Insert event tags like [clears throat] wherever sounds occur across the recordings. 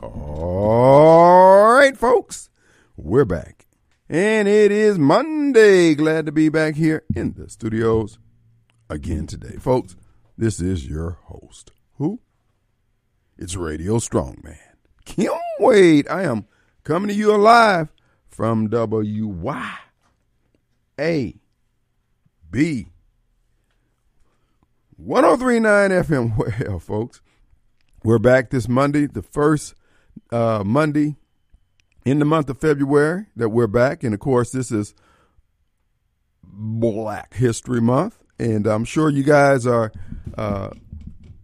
All right, folks, we're back. And it is Monday. Glad to be back here in the studios again today. Folks, this is your host. Who? It's Radio Strongman. Kim Wade. I am coming to you alive from WYAB 1039 FM. [laughs] Well, folks, we're back this Monday, the first uh, Monday in the month of February that we're back. And of course, this is Black History Month. And I'm sure you guys are uh,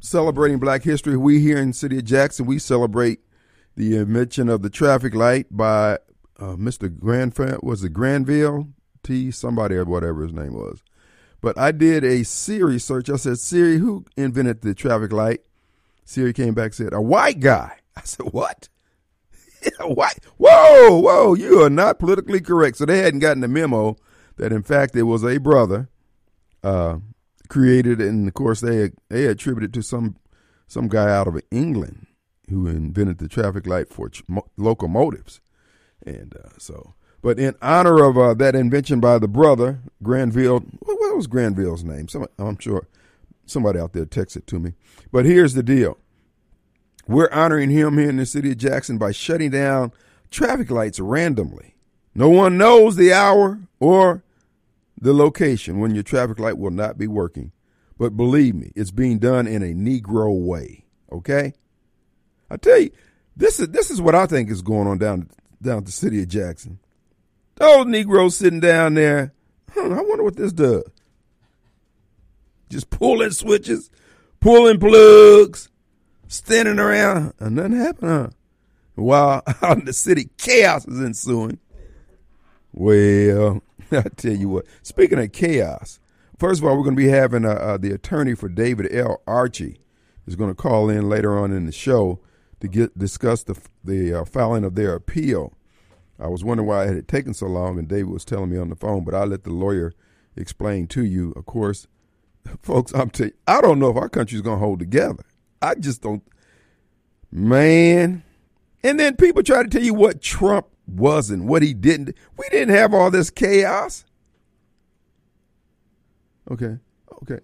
celebrating Black History. We here in the city of Jackson, we celebrate the invention of the traffic light by uh, Mr. Granville. Was it Granville T? Somebody or whatever his name was. But I did a Siri search. I said, Siri, who invented the traffic light? Siri came back said, a white guy. I said, what? [laughs] white? Whoa, whoa, you are not politically correct. So they hadn't gotten the memo that, in fact, it was a brother uh, created, and of course, they they attributed to some some guy out of England who invented the traffic light for locomotives. And uh, so, but in honor of uh, that invention by the brother, Granville, what, what was Granville's name? Some, I'm sure somebody out there texted to me. But here's the deal. We're honoring him here in the city of Jackson by shutting down traffic lights randomly. No one knows the hour or the location when your traffic light will not be working. But believe me, it's being done in a Negro way. Okay? I tell you, this is this is what I think is going on down down at the city of Jackson. Those Negroes sitting down there. Huh, I wonder what this does. Just pulling switches, pulling plugs, standing around, and nothing happened, huh? While [laughs] out in the city, chaos is ensuing. Well, [laughs] I tell you what. Speaking of chaos, first of all, we're going to be having uh, uh, the attorney for David L. Archie is going to call in later on in the show to get discuss the the uh, filing of their appeal. I was wondering why it had taken so long, and David was telling me on the phone, but I'll let the lawyer explain to you. Of course, [laughs] folks, I'm telling I don't know if our country's going to hold together. I just don't, man. And then people try to tell you what Trump wasn't, what he didn't. We didn't have all this chaos. Okay, okay.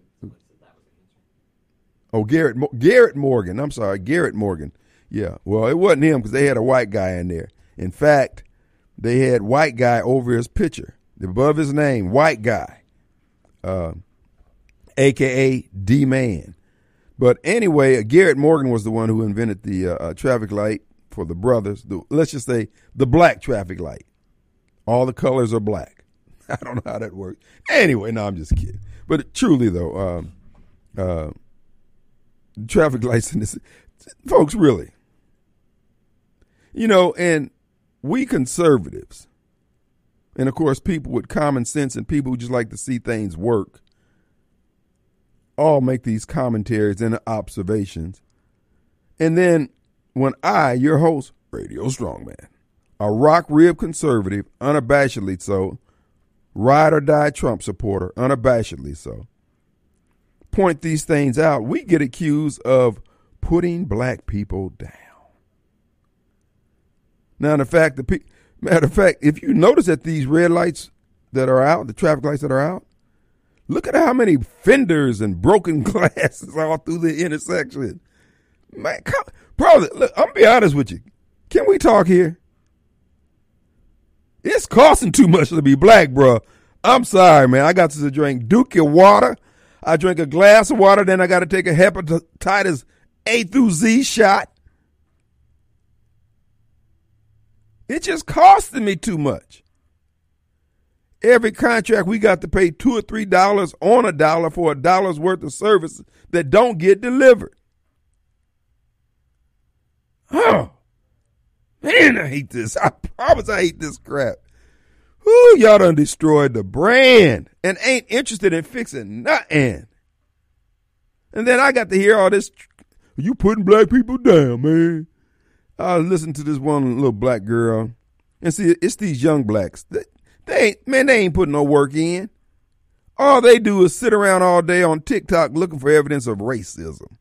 Oh, Garrett Garrett Morgan. I'm sorry, Garrett Morgan. Yeah. Well, it wasn't him because they had a white guy in there. In fact, they had white guy over his picture, above his name, white guy, uh, aka D Man. But anyway, Garrett Morgan was the one who invented the uh, uh, traffic light for the brothers. The, let's just say the black traffic light. All the colors are black. [laughs] I don't know how that works. Anyway, no, I'm just kidding. But truly, though, um, uh, traffic [laughs] lights in this, folks, really, you know, and we conservatives, and of course, people with common sense and people who just like to see things work, all make these commentaries and observations. And then when I, your host, Radio Strongman, a rock rib conservative, unabashedly so, ride or die Trump supporter, unabashedly so, point these things out, we get accused of putting black people down. Now, the fact that, matter of fact, if you notice that these red lights that are out, the traffic lights that are out, look at how many fenders and broken [laughs] glasses all through the intersection. Man, come, look, I'm gonna be honest with you. Can we talk here? It's costing too much to be black, bro. I'm sorry, man. I got to drink Dookie water. I drink a glass of water, then I got to take a hepatitis A through Z shot. It just costing me too much. Every contract we got to pay two or three dollars on a dollar for a dollar's worth of services that don't get delivered. Oh man, I hate this. [laughs] I promise I hate this crap. Whoo, y'all done destroyed the brand and ain't interested in fixing nothing. And then I got to hear all this. You putting black people down, man. I was listening to this one little black girl, and see, it's these young blacks. They, man, they ain't putting no work in. All they do is sit around all day on TikTok looking for evidence of racism.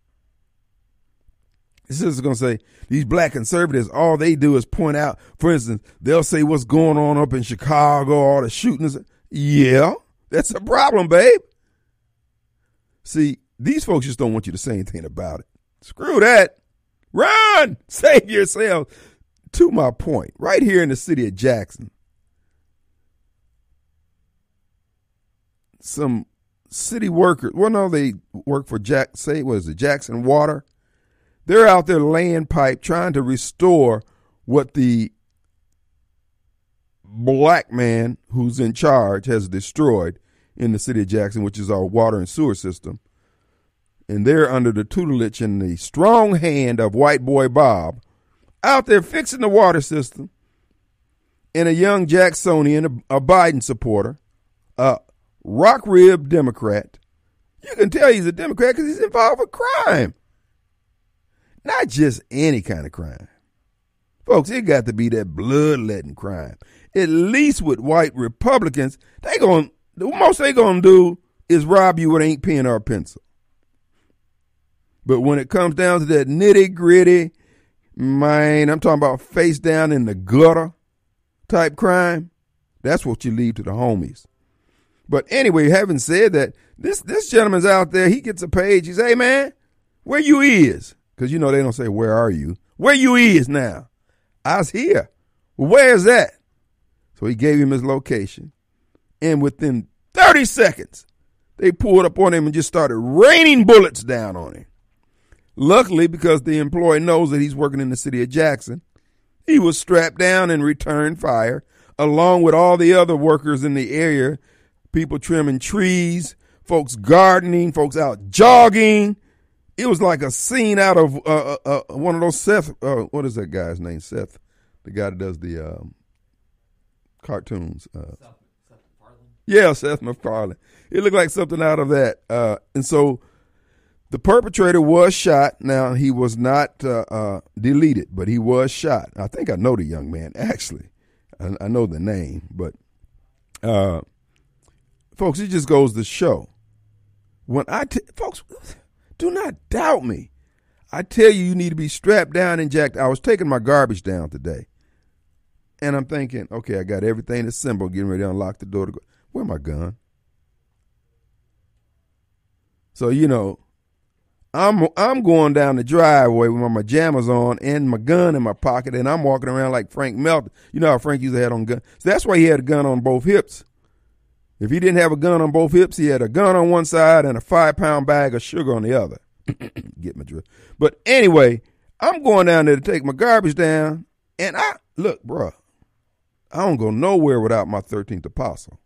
This is going to say these black conservatives, all they do is point out, for instance, they'll say what's going on up in Chicago, all the shootings. Yeah, that's a problem, babe. See, these folks just don't want you to say anything about it. Screw that. Run! [laughs] Save yourself. To my point, right here in the city of Jackson, some city workers, well, no, they work for Jack, say, what is it, Jackson Water? They're out there laying pipe trying to restore what the black man who's in charge has destroyed in the city of Jackson, which is our water and sewer system. And they're under the tutelage and the strong hand of white boy Bob out there fixing the water system. And a young Jacksonian, a, Biden supporter, a rock rib Democrat. You can tell he's a Democrat because he's involved with crime. Not just any kind of crime. Folks, it got to be that bloodletting crime. At least with white Republicans, they going the most they gonna do is rob you with ink pen or a pencil. But when it comes down to that nitty gritty, man, I'm talking about face down in the gutter type crime, that's what you leave to the homies. But anyway, having said that, this this gentleman's out there, he gets a page, he say, hey man, where you is? Because you know they don't say, Where are you? Where you is now? I was here. Where is that? So he gave him his location. And within 30 seconds, they pulled up on him and just started raining bullets down on him. Luckily, because the employee knows that he's working in the city of Jackson, he was strapped down and returned fire, along with all the other workers in the area people trimming trees, folks gardening, folks out jogging, it was like a scene out of uh, uh, uh, one of those Seth. Uh, what is that guy's name? Seth, the guy that does the um, cartoons. Uh. Seth, Seth yeah, Seth MacFarlane. It looked like something out of that. Uh, and so the perpetrator was shot. Now he was not deleted, but he was shot. I think I know the young man actually. I, I know the name, but folks, it just goes to show when I t- folks do not doubt me. I tell you, you need to be strapped down and jacked. I was taking my garbage down today. And I'm thinking, okay, I got everything assembled, getting ready to unlock the door to go. Where my gun? So, you know, I'm I'm going down the driveway with my pajamas on and my gun in my pocket, and I'm walking around like Frank Melton. You know how Frank used to have on gun. So that's why he had a gun on both hips. If he didn't have a gun on both hips, he had a gun on one side and a five pound bag of sugar on the other. [coughs] Get my drift. But anyway, I'm going down there to take my garbage down, and I look, bruh, I don't go nowhere without my 13th apostle.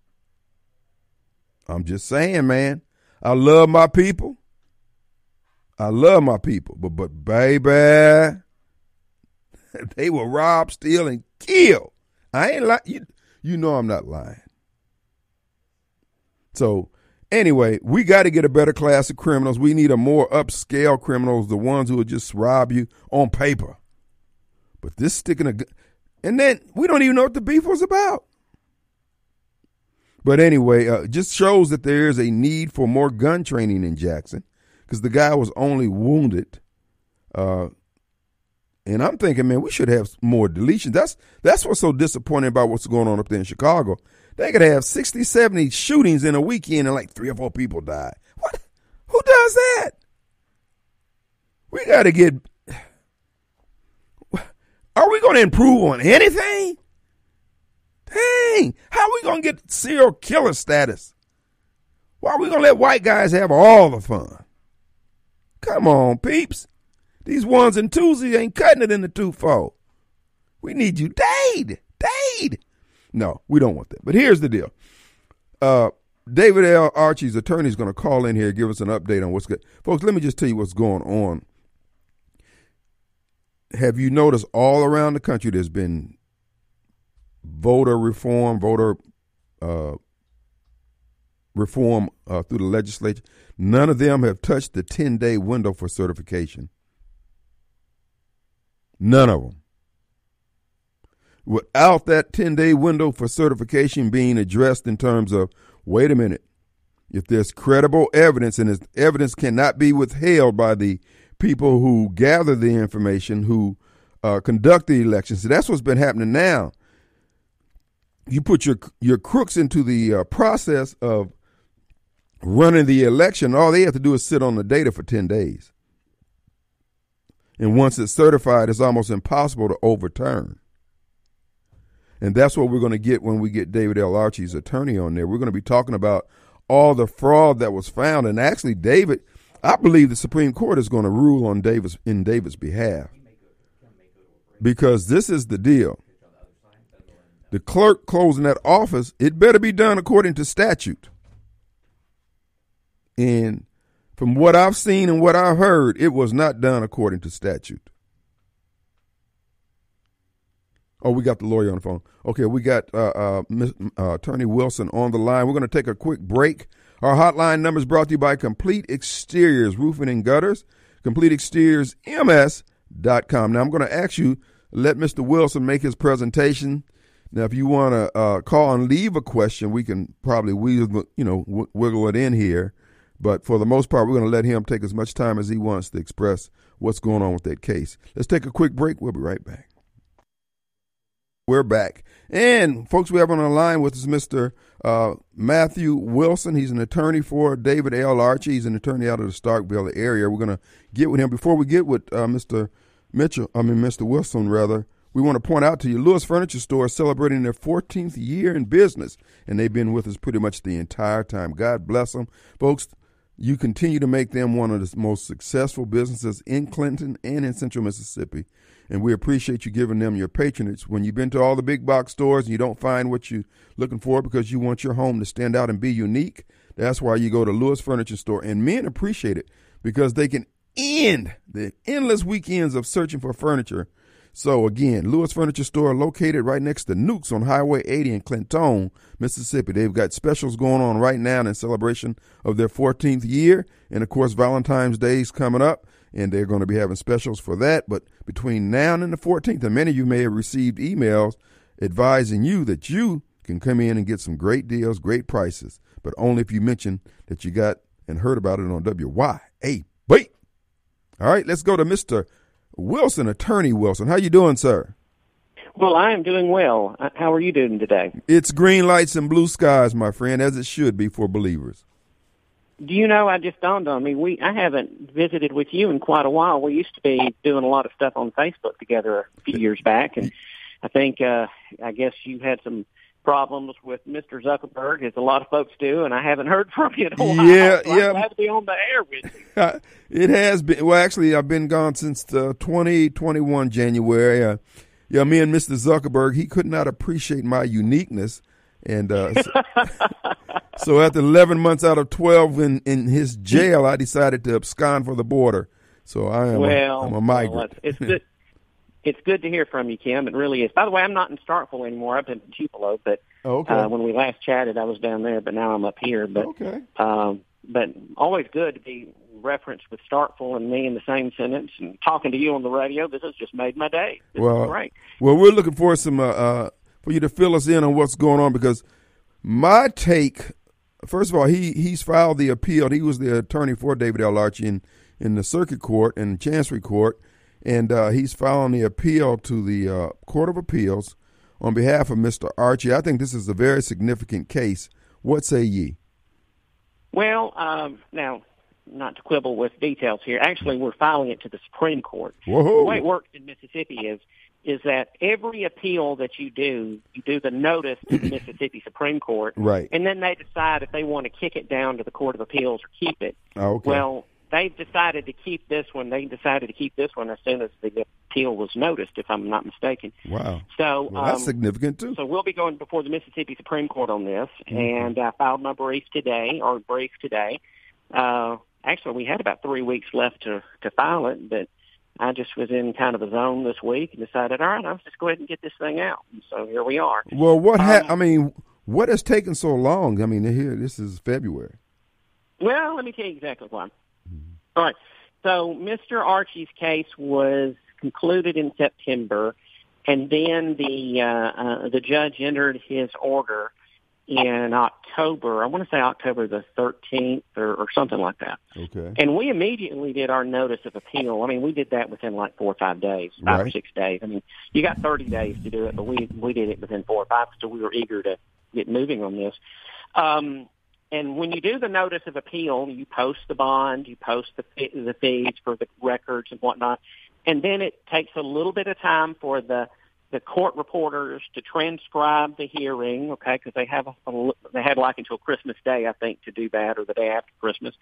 I'm just saying, man. I love my people. I love my people, but but baby, [laughs] they will rob, steal, and kill. I ain't like you. You know I'm not lying. So anyway, we got to get a better class of criminals. We need a more upscale criminals, the ones who will just rob you on paper. But this sticking a gun, and then we don't even know what the beef was about. But anyway, uh, just shows that there is a need for more gun training in Jackson because the guy was only wounded. Uh, and I'm thinking, man, we should have more deletions. That's that's what's so disappointing about what's going on up there in Chicago. They could have 60, 70 shootings in a weekend and like three or four people die. What? Who does that? We got to get. Are we going to improve on anything? Dang. How we going to get serial killer status? Why are we going to let white guys have all the fun? Come on, peeps. These ones and twosies ain't cutting it in the twofold. We need you Dade. Dade. No, we don't want that. But here's the deal. Uh, David L. Archie's attorney is going to call in here give us an update on what's good. Folks, let me just tell you what's going on. Have you noticed all around the country there's been voter reform, voter uh, reform uh, through the legislature? None of them have touched the 10 day window for certification. None of them without that 10 day window for certification being addressed in terms of wait a minute, if there's credible evidence and evidence cannot be withheld by the people who gather the information, who uh, conduct the elections. So that's what's been happening now. You put your your crooks into the uh, process of running the election. All they have to do is sit on the data for ten days, and once it's certified, it's almost impossible to overturn. And that's what we're going to get when we get David L. Archie's attorney on there. We're going to be talking about all the fraud that was found. And actually, David, I believe the Supreme Court is going to rule on Davis in David's behalf. Because this is the deal. The clerk closing that office, it better be done according to statute. And from what I've seen and what I heard, it was not done according to statute. Oh, we got the lawyer on the phone. Okay, we got uh, uh, Ms., uh, Attorney Wilson on the line. We're going to take a quick break. Our hotline number is brought to you by Complete Exteriors, Roofing and Gutters, CompleteExteriorsMS.com. Now, I'm going to ask you, let Mr. Wilson make his presentation. Now, if you want to uh, call and leave a question, we can probably wiggle, you know, wiggle it in here. But for the most part, we're going to let him take as much time as he wants to express what's going on with that case. Let's take a quick break. We'll be right back. We're back. And folks, we have on the line with us Mr. Uh, Matthew Wilson. He's an attorney for David L. Archie. He's an attorney out of the Starkville area. We're going to get with him. Before we get with uh, Mr. Mitchell, I mean, Mr. Wilson, rather, we want to point out to you Lewis Furniture Store is celebrating their 14th year in business, and they've been with us pretty much the entire time. God bless them. Folks, you continue to make them one of the most successful businesses in Clinton and in central Mississippi and we appreciate you giving them your patronage. When you've been to all the big box stores and you don't find what you're looking for because you want your home to stand out and be unique, that's why you go to Lewis Furniture Store. And men appreciate it because they can end the endless weekends of searching for furniture. So again, Lewis Furniture Store located right next to Newk's on Highway 80 in Clinton, Mississippi. They've got specials going on right now in celebration of their 14th year. And of course, Valentine's Day is coming up and they're going to be having specials for that. But between now and the 14th, and many of you may have received emails advising you that you can come in and get some great deals, great prices, but only if you mention that you got and heard about it on WYAB. All right, let's go to Mr. Wilson, Attorney Wilson. How you doing, sir? Well, I am doing well. Uh, how are you doing today? It's green lights and blue skies, my friend, as it should be for believers. Do you know? I just dawned on me. We I haven't visited with you in quite a while. We used to be doing a lot of stuff on Facebook together a few years back, and I think uh, I guess you had some problems with Mr. Zuckerberg, as a lot of folks do, and I haven't heard from you in a while. Yeah, [laughs] so yeah. I'm glad to be on the air with you. [laughs] it has been. Well, actually, I've been gone since the 2021 January. Uh, yeah, me and Mr. Zuckerberg, he could not appreciate my uniqueness, and uh, so, [laughs] so after 11 months out of 12 in, in his jail, I decided to abscond for the border. So I am well, a, I'm a migrant. Well, it's good. It's good to hear from you, Kim. It really is. By the way, I'm not in Starkville anymore. I've been in Tupelo, but oh, okay. uh, when we last chatted, I was down there, but now I'm up here. But okay. um, but always good to be referenced with Starkville and me in the same sentence, and talking to you on the radio. This has just made my day. This well, great. Well, we're looking for some uh, uh, for you to fill us in on what's going on because my take first of all, he he's filed the appeal. He was the attorney for David L. Archie in, in the circuit court and the chancery court, and uh, he's filing the appeal to the uh, Court of Appeals on behalf of Mr. Archie. I think this is a very significant case. What say ye? Well, um, now, not to quibble with details here. Actually, we're filing it to the Supreme Court. Whoa. The way it works in Mississippi is is that every appeal that you do, you do the notice to the Mississippi Supreme Court, right? And then they decide if they want to kick it down to the Court of Appeals or keep it. Oh, okay. Well, they've decided to keep this one. They decided to keep this one as soon as the appeal was noticed, if I'm not mistaken. Wow. So well, that's um, significant too. So we'll be going before the Mississippi Supreme Court on this, Mm-hmm. and I filed my brief today, or brief today. Uh, actually, we had about three weeks left to to file it, but I just was in kind of a zone this week and decided, all right, I'll just go ahead and get this thing out. And so here we are. Well, what ha- Um, I mean, what has taken so long? I mean, here this is February. Well, let me tell you exactly why. All right. So Mr. Archie's case was concluded in September, and then the uh, uh, the judge entered his order in October. I want to say October the 13th or, or something like that. Okay. And we immediately did our notice of appeal. I mean, we did that within like four or five days, five or six days. I mean, you got 30 days to do it, but we we did it within four or five, so we were eager to get moving on this. Um, and when you do the notice of appeal, you post the bond, you post the the fees for the records and whatnot, and then it takes a little bit of time for the the court reporters to transcribe the hearing, okay, because they have a, a, they had like until Christmas Day, I think, to do that, or the day after Christmas,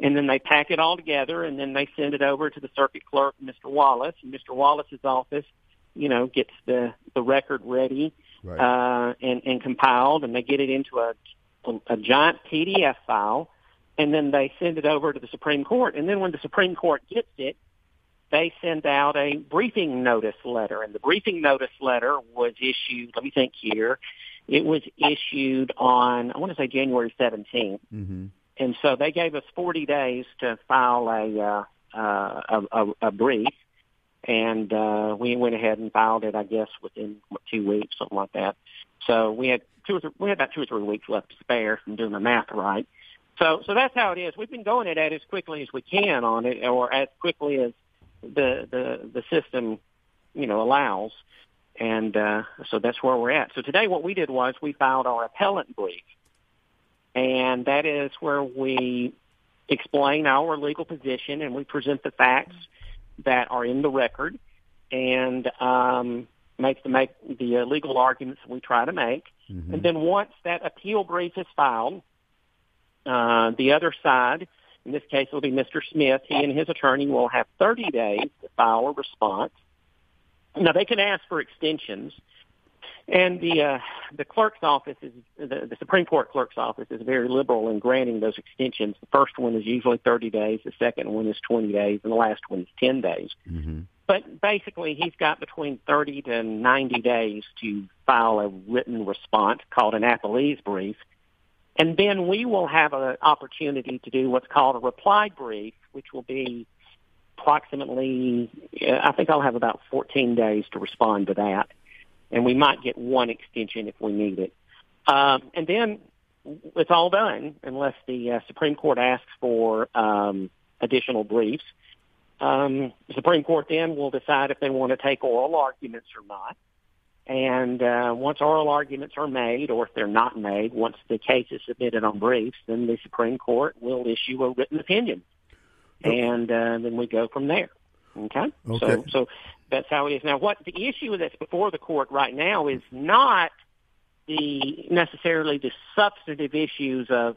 and then they pack it all together, and then they send it over to the circuit clerk, Mr. Wallace, and Mr. Wallace's office, you know, gets the the record ready Right. uh, and, and compiled, and they get it into a, a giant PDF file, and then they send it over to the Supreme Court. And then when the Supreme Court gets it, they send out a briefing notice letter, and the briefing notice letter was issued. Let me think here. It was issued on I want to say January 17th, mm-hmm. and so they gave us 40 days to file a uh, uh, a, a, a brief, and uh, we went ahead and filed it. I guess within two weeks, something like that. So we had two or three, we had about two or three weeks left to spare from doing the math right. So so that's how it is. We've been going at it as quickly as we can on it, or as quickly as the the the system you know allows. And uh, so that's where we're at. So today, what we did was we filed our appellant brief, and that is where we explain our legal position and we present the facts that are in the record and um, make the make the uh, legal arguments we try to make. Mm-hmm. And then once that appeal brief is filed, uh, the other side, in this case, will be Mr. Smith. He and his attorney will have 30 days to file a response. Now they can ask for extensions, and the uh, the clerk's office is the, the Supreme Court clerk's office is very liberal in granting those extensions. The first one is usually 30 days, the second one is 20 days, and the last one is 10 days. Mm-hmm. But basically, he's got between 30 to 90 days to file a written response called an appellee's brief. And then we will have an opportunity to do what's called a reply brief, which will be approximately, I think I'll have about 14 days to respond to that. And we might get one extension if we need it. Um, and then it's all done unless the uh, Supreme Court asks for um, additional briefs. Um, the Supreme Court then will decide if they want to take oral arguments or not. And uh, once oral arguments are made, or if they're not made, once the case is submitted on briefs, then the Supreme Court will issue a written opinion, and uh, then we go from there. Okay? Okay. So, so that's how it is now. What the issue that's before the court right now is not the necessarily the substantive issues of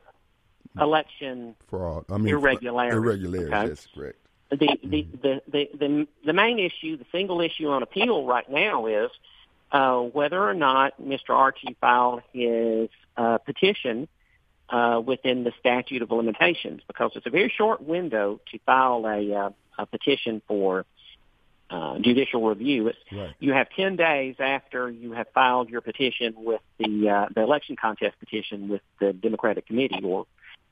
election Fraud. I mean, Irregularities, Irregularities. okay? That's correct. The the, the the the the main issue, the single issue on appeal right now is uh, whether or not Mr. Archie filed his uh, petition uh, within the statute of limitations, because it's a very short window to file a, uh, a petition for uh, judicial review. It's, Right. You have ten days after you have filed your petition with the uh, the election contest petition with the Democratic committee, or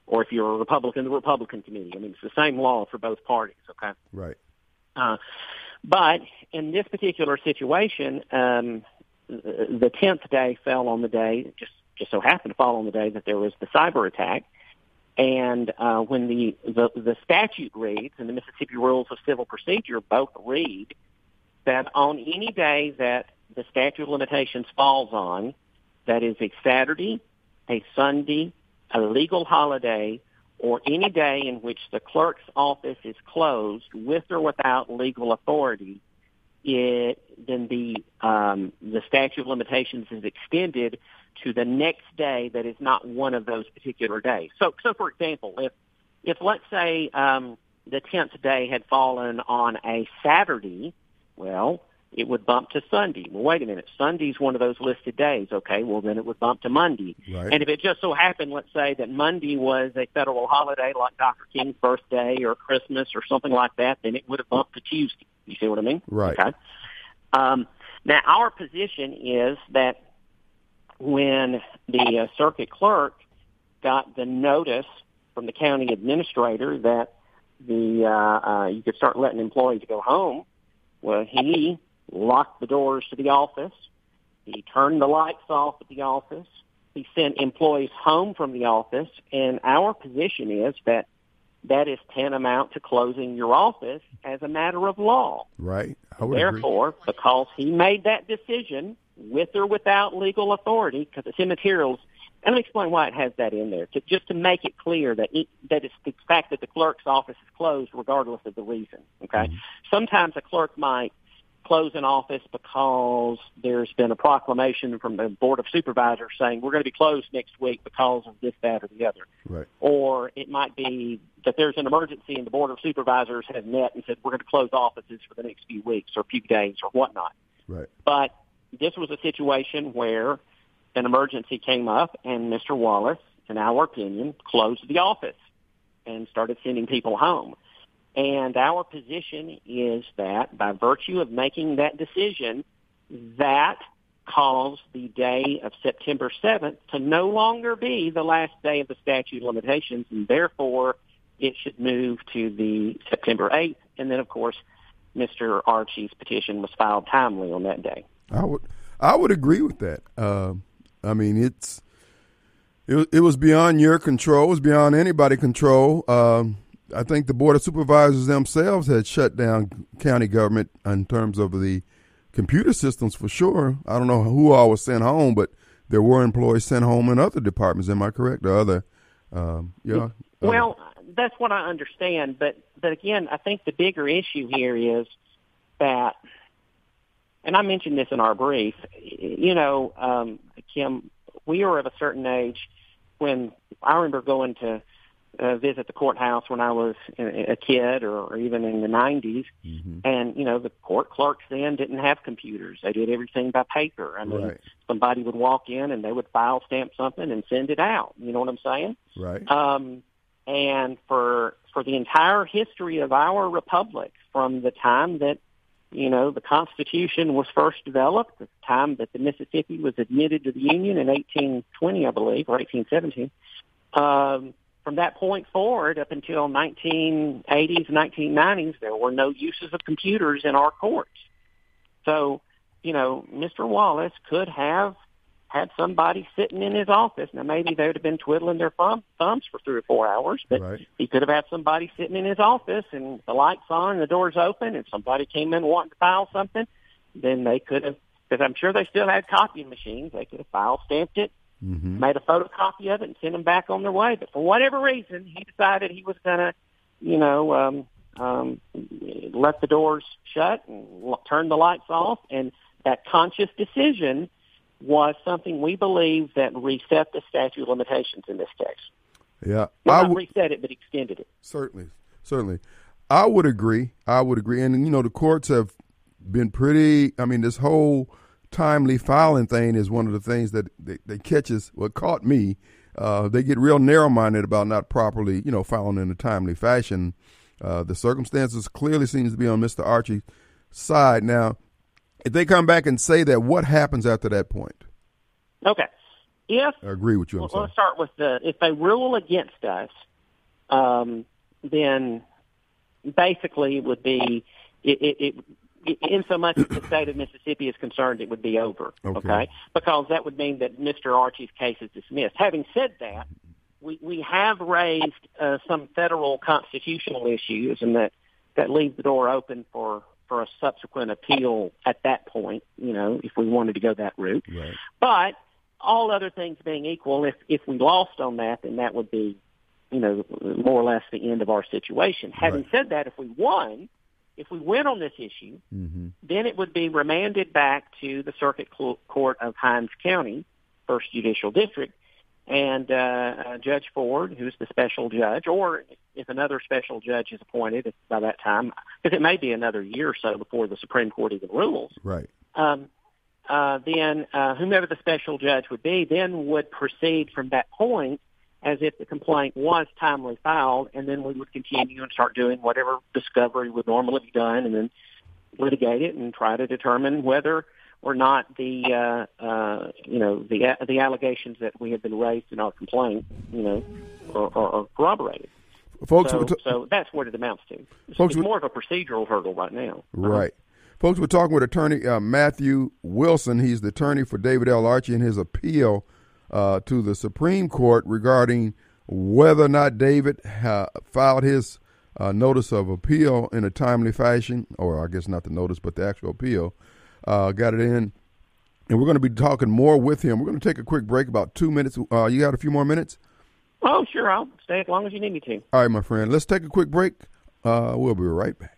or if you're a Republican, the Republican committee. I mean, it's the same law for both parties. Okay. Right. Uh, but in this particular situation, um, the tenth day fell on the day, just just so happened to fall on the day that there was the cyber attack. And uh, when the, the the statute reads, and the Mississippi Rules of Civil Procedure both read that on any day that the statute of limitations falls on, that is a Saturday, a Sunday, a legal holiday, or any day in which the clerk's office is closed with or without legal authority, it then the um, the statute of limitations is extended to the next day that is not one of those particular days. So, so for example, if if let's say um, the tenth day had fallen on a Saturday, well, it would bump to Sunday. Well, wait a minute, Sunday's one of those listed days. Okay, well then it would bump to Monday. Right. And if it just so happened, let's say that Monday was a federal holiday like Dr. King's birthday or Christmas or something like that, then it would have bumped to Tuesday. You see what I mean? Right. Okay. Um, now, our position is that when the uh, circuit clerk got the notice from the county administrator that the uh, uh, you could start letting employees go home, well, he locked the doors to the office. He turned the lights off at the office. he sent employees home from the office, and our position is that that is tantamount to closing your office as a matter of law. Right. Therefore, agree. because he made that decision with or without legal authority, because it's immaterial. And let me explain why it has that in there, to, just to make it clear that it, that it's the fact that the clerk's office is closed regardless of the reason. Okay. Mm-hmm. Sometimes a clerk might close an office because there's been a proclamation from the board of supervisors saying we're going to be closed next week because of this, that, or the other. Right. Or it might be that there's an emergency and the board of supervisors has met and said we're going to close offices for the next few weeks or a few days or whatnot. Right. But this was a situation where an emergency came up and Mr. Wallace, in our opinion, closed the office and started sending people home. And our position is that by virtue of making that decision, that caused the day of September 7th to no longer be the last day of the statute of limitations, and therefore it should move to the September 8th. And then, of course, Mr. Archie's petition was filed timely on that day. I would, I would agree with that. Uh, I mean, it's it, it was beyond your control. It was beyond anybody's control. Um, I think the board of supervisors themselves had shut down county government in terms of the computer systems for sure. I don't know who all was sent home, but there were employees sent home in other departments. Am I correct? Or other, um, yeah. Well, that's what I understand, but but again, I think the bigger issue here is that, and I mentioned this in our brief. You know, um, Kim, we were of a certain age when I remember going to uh, visit the courthouse when I was a kid or, or even in the 90s. Mm-hmm. And, you know, the court clerks then didn't have computers. They did everything by paper. I mean, right. somebody would walk in and they would file stamp something and send it out. You know what I'm saying? Right. Um, and for, for the entire history of our republic from the time that, you know, the Constitution was first developed, the time that the Mississippi was admitted to the Union in 1820, I believe, or 1817, um, from that point forward up until 1980s, 1990s, there were no uses of computers in our courts. So, you know, Mr. Wallace could have had somebody sitting in his office. Now, maybe they would have been twiddling their thumb, thumbs for three or four hours, but right. he could have had somebody sitting in his office and the lights on and the doors open and somebody came in wanting to file something. Then they could have, because I'm sure they still had copying machines, they could have file stamped it, mm-hmm. made a photocopy of it and sent them back on their way. But for whatever reason, he decided he was going to, you know, um, um, let the doors shut and l- turn the lights off. And that conscious decision was something we believe that reset the statute of limitations in this case. Yeah, well, I w- not reset it, but extended it. Certainly, certainly, I would agree. I would agree, and you know, the courts have been pretty. I mean, this whole timely filing thing is one of the things that, that, that catches what caught me. Uh, they get real narrow minded about not properly, you know, filing in a timely fashion. Uh, the circumstances clearly seems to be on Mr. Archie's side. Now, if they come back and say that, what happens after that point? Okay. If I agree with you. Well, let's start with the if they rule against us, um, then basically it would be it, it, it in so much as the state of Mississippi is concerned, it would be over. Okay. okay. Because that would mean that Mr. Archie's case is dismissed. Having said that, we, we have raised uh, some federal constitutional issues and that, that leave the door open for, for a subsequent appeal at that point, you know, if we wanted to go that route. Right. But all other things being equal, if, if we lost on that, then that would be, you know, more or less the end of our situation. Having right. said that, if we won, if we win on this issue, mm-hmm. then it would be remanded back to the Circuit Court of Hinds County, First Judicial District, and uh, uh, Judge Ford, who's the special judge, or if another special judge is appointed by that time, because it may be another year or so before the Supreme Court even rules. Right. Um, uh, then uh, whomever the special judge would be, then would proceed from that point as if the complaint was timely filed, and then we would continue and start doing whatever discovery would normally be done, and then litigate it and try to determine whether or not the uh, uh, you know the the allegations that we have been raised in our complaint, you know, are, are, are corroborated. Folks, so, t- so, that's what it amounts to. It's, folks, it's more of a procedural hurdle right now. Right. Uh-huh. Folks, we're talking with attorney uh, Matthew Wilson. He's the attorney for David L. Archie in his appeal uh, to the Supreme Court regarding whether or not David ha- filed his uh, notice of appeal in a timely fashion, or I guess not the notice, but the actual appeal. Uh, got it in, and we're going to be talking more with him. We're going to take a quick break, about two minutes. Uh, you got a few more minutes? Oh, sure. I'll stay as long as you need me to. All right, my friend. Let's take a quick break. Uh, we'll be right back.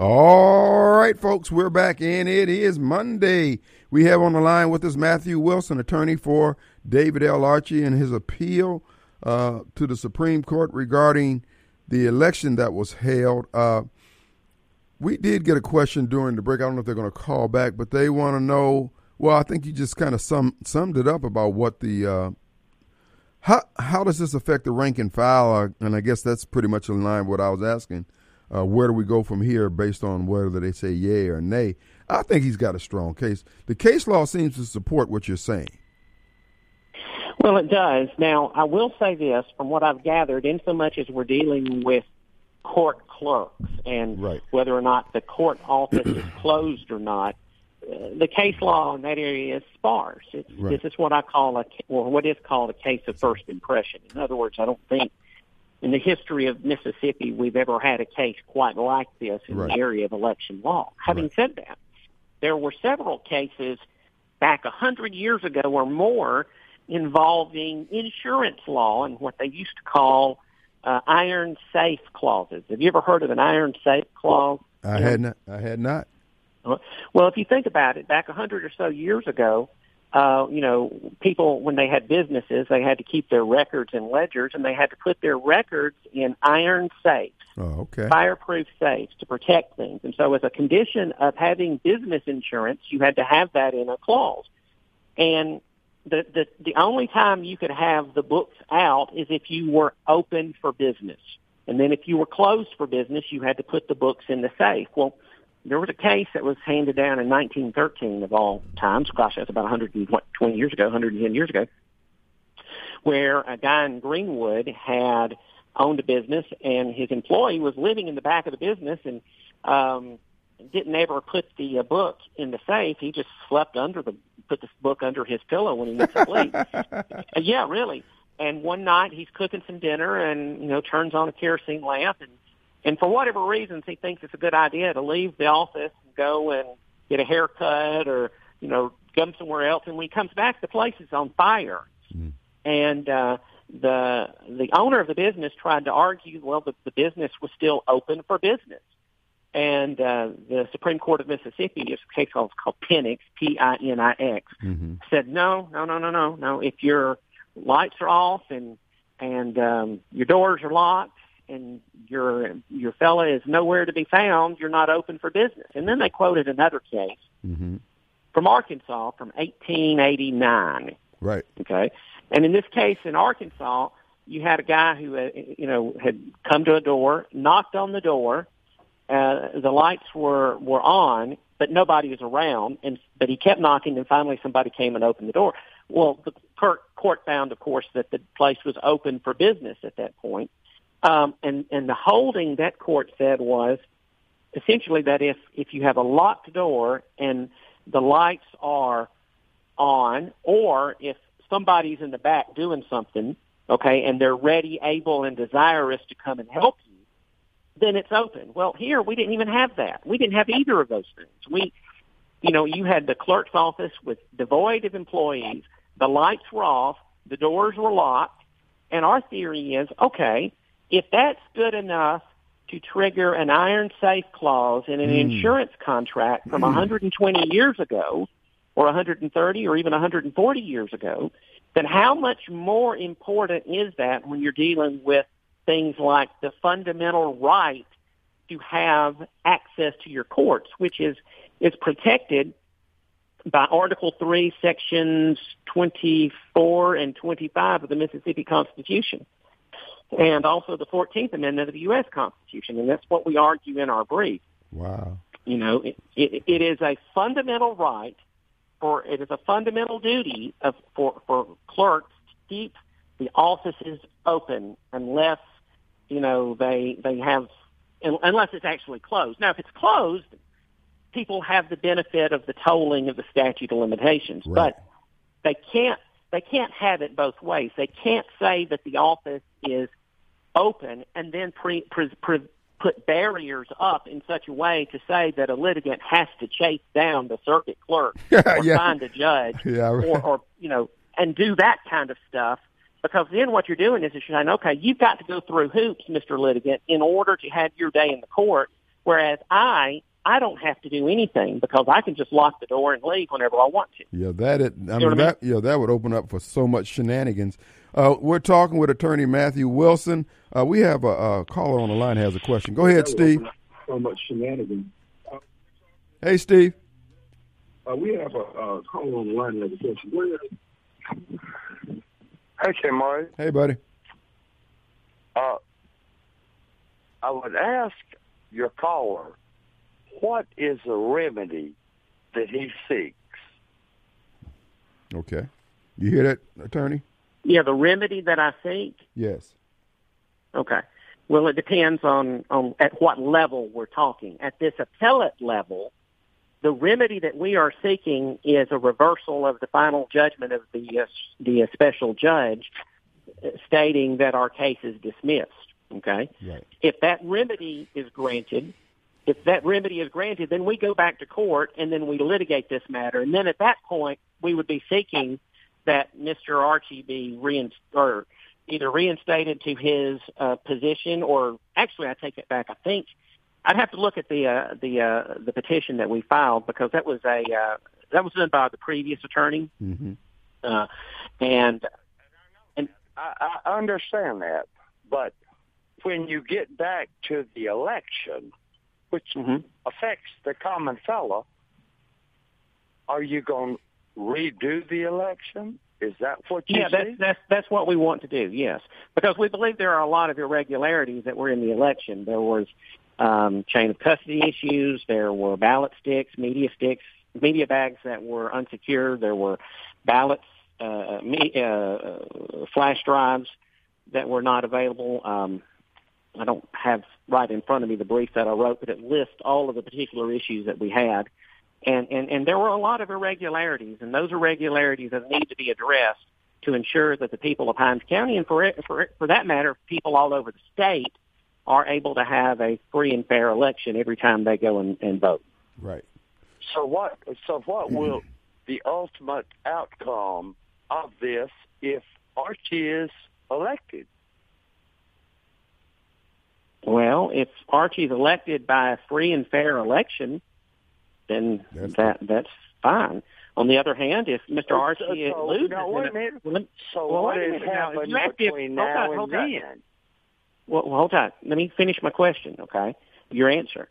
All right, folks, we're back, and it is Monday. We have on the line with us Matthew Wilson, attorney for David L. Archie, and his appeal uh, to the Supreme Court regarding the election that was held. Uh, we did get a question during the break. I don't know if they're going to call back, but they want to know. Well, I think you just kind of sum, summed it up about what the uh, how how does this affect the rank and file? And I guess that's pretty much in line with what I was asking uh, where do we go from here based on whether they say yay or nay? I think he's got a strong case. The case law seems to support what you're saying. Well, it does. Now, I will say this from what I've gathered, in so much as we're dealing with court clerks and right. whether or not the court office is [clears throat] closed or not, uh, the case law in that area is sparse. Right. This is what I call a, or what is called a case of first impression. In other words, I don't think in the history of Mississippi we've ever had a case quite like this in right. the area of election law. Having right. said that, there were several cases back a hundred years ago or more involving insurance law and what they used to call uh, iron safe clauses. Have you ever heard of an iron safe clause? I had not. I had not. Well, if you think about it, back a hundred or so years ago, uh, you know, people when they had businesses, they had to keep their records and ledgers, and they had to put their records in iron safes, oh, okay, fireproof safes to protect things. And so, as a condition of having business insurance, you had to have that in a clause. And the the the only time you could have the books out is if you were open for business, and then if you were closed for business, you had to put the books in the safe. Well there was a case that was handed down in 1913 of all times. Gosh, that's about 120 years ago, 110 years ago, where a guy in Greenwood had owned a business and his employee was living in the back of the business and um, didn't ever put the uh, book in the safe. He just slept under the put the book under his pillow when he went to sleep. [laughs] uh, yeah, really. And one night he's cooking some dinner and you know turns on a kerosene lamp and and for whatever reasons, he thinks it's a good idea to leave the office and go and get a haircut or, you know, come somewhere else. And when he comes back, the place is on fire. Mm. And, uh, the, the owner of the business tried to argue, well, the, the business was still open for business. And, uh, the Supreme Court of Mississippi, this case called, called Pinix, P-I-N-I-X, mm-hmm. said, no, no, no, no, no, no. If your lights are off and, and, um, your doors are locked, and your your fella is nowhere to be found, you're not open for business. And then they quoted another case mm-hmm. from Arkansas from 1889. Right. Okay. And in this case in Arkansas, you had a guy who uh, you know had come to a door, knocked on the door. Uh, the lights were were on, but nobody was around. And but he kept knocking, and finally somebody came and opened the door. Well, the court found, of course, that the place was open for business at that point. Um, and, and the holding that court said was essentially that if, if you have a locked door and the lights are on, or if somebody's in the back doing something, okay, and they're ready, able, and desirous to come and help you, then it's open. Well, here we didn't even have that. We didn't have either of those things. We, you know, you had the clerk's office with devoid of employees. The lights were off. The doors were locked. And our theory is, okay, if that's good enough to trigger an iron safe clause in an Mm. insurance contract from Mm. 120 years ago or 130 or even 140 years ago, then how much more important is that when you're dealing with things like the fundamental right to have access to your courts, which is, is protected by Article 3, Sections 24 and 25 of the Mississippi Constitution and also the 14th Amendment of the U.S. Constitution, and that's what we argue in our brief. Wow. You know, it, it, it is a fundamental right, or it is a fundamental duty of for for clerks to keep the offices open unless you know, they they have unless it's actually closed. Now, if it's closed, people have the benefit of the tolling of the statute of limitations, Right. but they can't they can't have it both ways. They can't say that the office is open and then pre, pre, pre, put barriers up in such a way to say that a litigant has to chase down the circuit clerk [laughs] or Yeah. find a judge [laughs] Yeah, right. or, or you know and do that kind of stuff because then what you're doing is you're saying, okay, you've got to go through hoops, Mr. Litigant, in order to have your day in the court, whereas I I don't have to do anything because I can just lock the door and leave whenever I want to. Yeah, that it. I know mean, what I that yeah, that would open up for so much shenanigans. Uh, we're talking with attorney Matthew Wilson. Uh, we have a, a caller on the line has a question. Go ahead, Steve. So much shenanigans. Hey, Steve. Uh, we have a uh, caller on the line that has a question. Go ahead. Hey, Murray. Hey, buddy. Uh, I would ask your caller, what is the remedy that he seeks? Okay. You hear that, attorney? Yeah, the remedy that I seek. Yes. Okay. Well, it depends on on at what level we're talking. At this appellate level, the remedy that we are seeking is a reversal of the final judgment of the uh, the uh, special judge, uh, stating that our case is dismissed. Okay. Right. If that remedy is granted, if that remedy is granted, then we go back to court and then we litigate this matter. And then at that point, we would be seeking that Mr. Archie be reinst- or either reinstated to his uh, position, or actually, I take it back. I think I'd have to look at the uh, the uh, the petition that we filed because that was a uh, that was done by the previous attorney, Mm-hmm. uh, and I, I understand that, but when you get back to the election, which mhm. affects the common fella, are you going to redo the election? Is that what you Yeah, that's that's that's what we want to do. Yes, because we believe there are a lot of irregularities that were in the election. There was um, chain of custody issues. There were ballot sticks, media sticks, media bags that were unsecured. There were ballots, uh, me, uh, uh, flash drives that were not available. Um, I don't have right in front of me the brief that I wrote, but it lists all of the particular issues that we had. And, and, and there were a lot of irregularities, and those irregularities that need to be addressed to ensure that the people of Hinds County, and for, it, for, it, for that matter, people all over the state, are able to have a free and fair election every time they go and, and vote. Right. So what? So what mm-hmm. will the ultimate outcome of this if Archie is elected? Well, if Archie's elected by a free and fair election, then That's- that that's fine. On the other hand, if Mr. Archie So- loses, now, then wait a it- minute. well, let- So Well, what wait a has minute now. If happened you ask if- between hold on, hold and on. then? Well, well, hold on. Let me finish my question, okay? Your answer.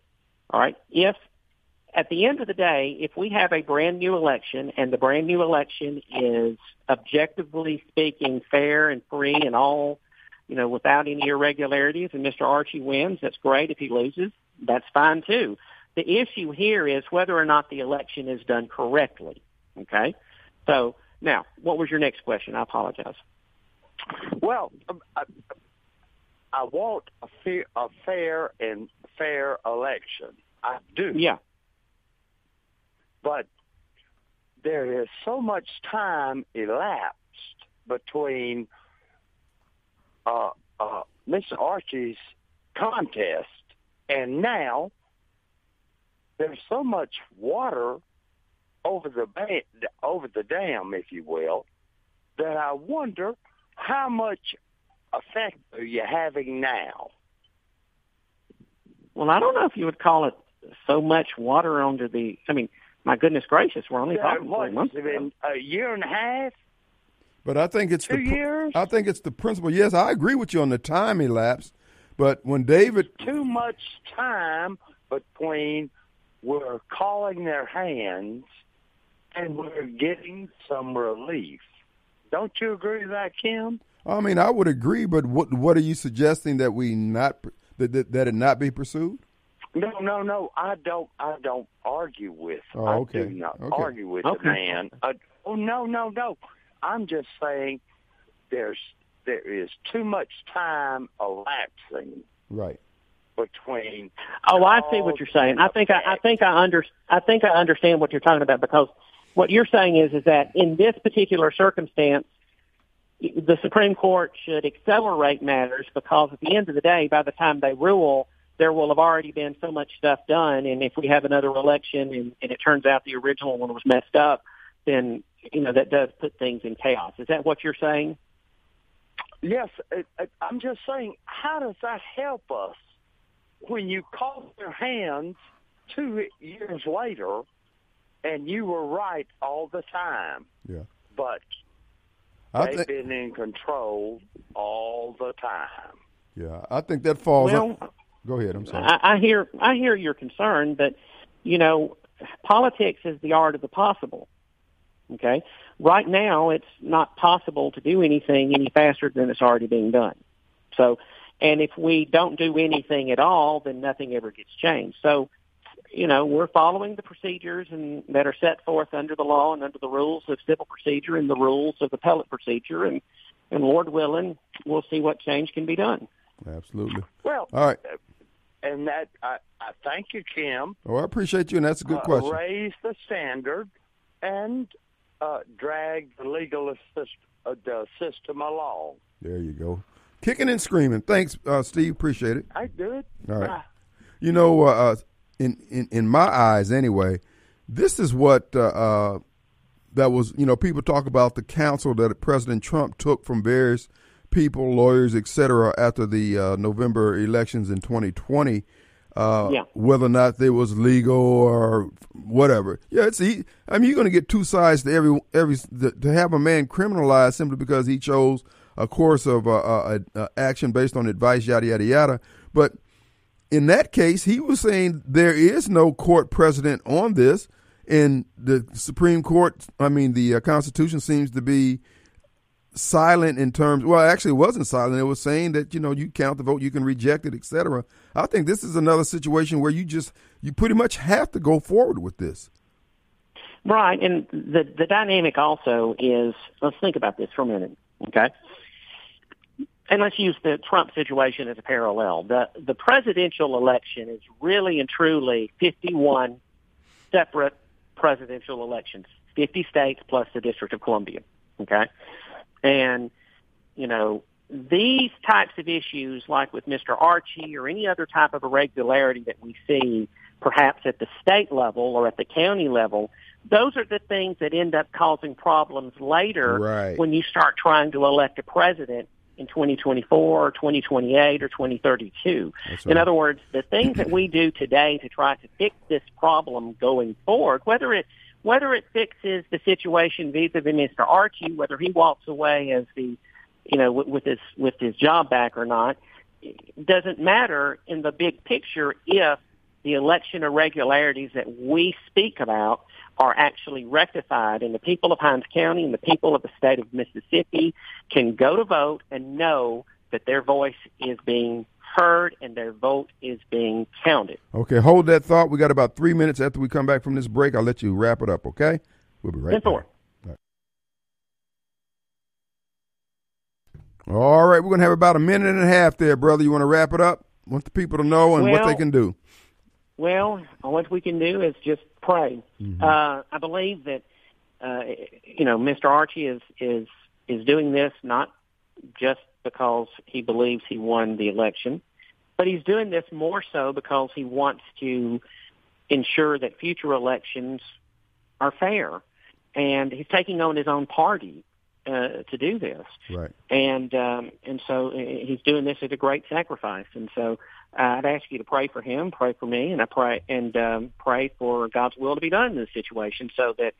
All right. If at the end of the day, if we have a brand new election and the brand new election is objectively speaking fair and free and all, you know, without any irregularities and Mr. Archie wins, that's great. If he loses, that's fine too. The issue here is whether or not the election is done correctly. Okay? So now, what was your next question? I apologize. Well, um, I, I want a fair, a fair and fair election. I do. Yeah. but there is so much time elapsed between uh, uh, Mr. Archie's contest and now there's so much water over the ba- over the dam, if you will, that I wonder how much effect are you having now? Well, I don't know if you would call it so much water under the. I mean, my goodness gracious, we're only Uh, talking three months ago. a year and a half, But I think it's two the years? I think it's the principle. Yes, I agree with you on the time elapsed. But when David, too much time between we're calling their hands and we're getting some relief. Don't you agree with that, Kim? I mean, I would agree. But what what are you suggesting that we not that that, that it not be pursued? No, no, no. I don't. I don't argue with. Oh, I okay. do not Okay. argue with Okay. the man. Uh, oh no, no, no. I'm just saying there's there is too much time elapsing Right. between. Oh, I see what you're saying. I think I, I think I under I think I understand what you're talking about because what you're saying is is that in this particular circumstance, the Supreme Court should accelerate matters because at the end of the day, by the time they rule, there will have already been so much stuff done. And if we have another election and, and it turns out the original one was messed up, then you know that does put things in chaos. Is that what you're saying? Yes, it, it, I'm just saying, how does that help us when you call their hands two years later and you were right all the time? Yeah. But I they've think. been in control all the time. Yeah, I think that falls. Well, up- Go ahead. I'm sorry. I, I hear I hear your concern, but you know, politics is the art of the possible. Okay, right now it's not possible to do anything any faster than it's already being done. So, and if we don't do anything at all, then nothing ever gets changed. So, you know, we're following the procedures and that are set forth under the law and under the rules of civil procedure and the rules of appellate procedure, and and Lord willing, we'll see what change can be done. Absolutely. Well, All right. and that I, I thank you, Kim. Oh, I appreciate you, and that's a good uh, question. Raise the standard and uh, drag the legal assist, uh, the system along. There you go. Kicking and screaming. Thanks, uh, Steve. Appreciate it. I do it. All right. You know, uh, uh, in, in in my eyes, anyway, this is what uh, uh, that was. You know, people talk about the counsel that President Trump took from various people, lawyers, etc., after the uh, November elections in 2020. Uh, Yeah. Whether or not they was legal or whatever. Yeah, it's. I mean, you're going to get two sides to every every to have a man criminalized simply because he chose a course of uh, uh, uh, action based on advice, yada yada yada. But in that case, he was saying there is no court precedent on this, and the Supreme Court, I mean, the uh, Constitution seems to be silent in terms. Well, actually, it wasn't silent. It was saying that you know you count the vote, you can reject it, etc. I think this is another situation where you just you pretty much have to go forward with this. Right, and the the dynamic also is let's think about this for a minute, okay? And let's use the Trump situation as a parallel. The the presidential election is really and truly 51 separate presidential elections, 50 states plus the District of Columbia, okay? And you know, these types of issues like with Mr. Archie or any other type of irregularity that we see perhaps at the state level or at the county level, those are the things that end up causing problems later Right. when you start trying to elect a president in 2024 or 2028 or 2032. That's In other words, the things that we do today to try to fix this problem going forward, whether it whether it fixes the situation vis-a-vis Mr. Archie, whether he walks away as the you know with, his with his job back or not, doesn't matter in the big picture if the election irregularities that we speak about are actually rectified and the people of Hinds County and the people of the state of Mississippi can go to vote and know that their voice is being heard and their vote is being counted. Okay, hold that thought. We got about three minutes after we come back from this break. I'll let you wrap it up. Okay, we'll be right Ten four. back. All right, we're gonna have about a minute and a half there, brother. You want to wrap it up? Want the people to know and what they can do. Well, what we can do is just pray. Uh, I believe that uh, you know Mr. Archie is is is doing this not just because he believes he won the election, but he's doing this more so because he wants to ensure that future elections are fair, and he's taking on his own party uh, to do this Right. and um, and so uh, he's doing this at a great sacrifice. And so uh, I'd ask you to pray for him, pray for me, and I pray and um, pray for God's will to be done in this situation, so that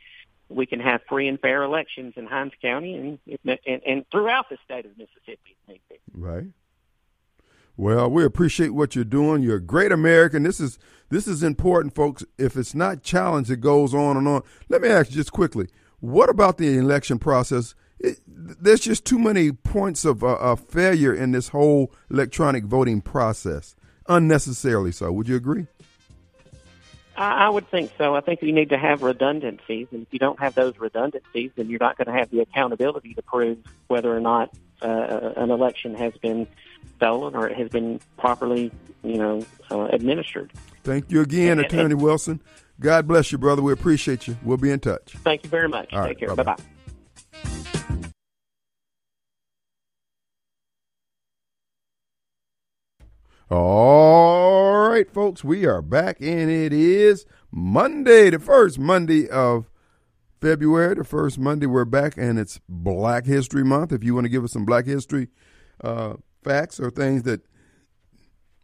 we can have free and fair elections in Hinds County and and, and throughout the state of Mississippi. Right. Well, we appreciate what you're doing. You're a great American. This is this is important, folks. If it's not challenged, it goes on and on. Let me ask you just quickly: What about the election process? It, there's just too many points of uh, failure in this whole electronic voting process, unnecessarily so. Would you agree? I, I would think so. I think you need to have redundancies, and if you don't have those redundancies, then you're not going to have the accountability to prove whether or not uh, an election has been stolen or it has been properly, you know, uh, administered. Thank you again, and, Attorney and, Wilson. God bless you, brother. We appreciate you. We'll be in touch. Thank you very much. All Take right, care. Bye bye. All right, folks, we are back, and it is Monday, the first Monday of February, the first Monday. We're back, and it's Black History Month. If you want to give us some Black History uh, facts or things that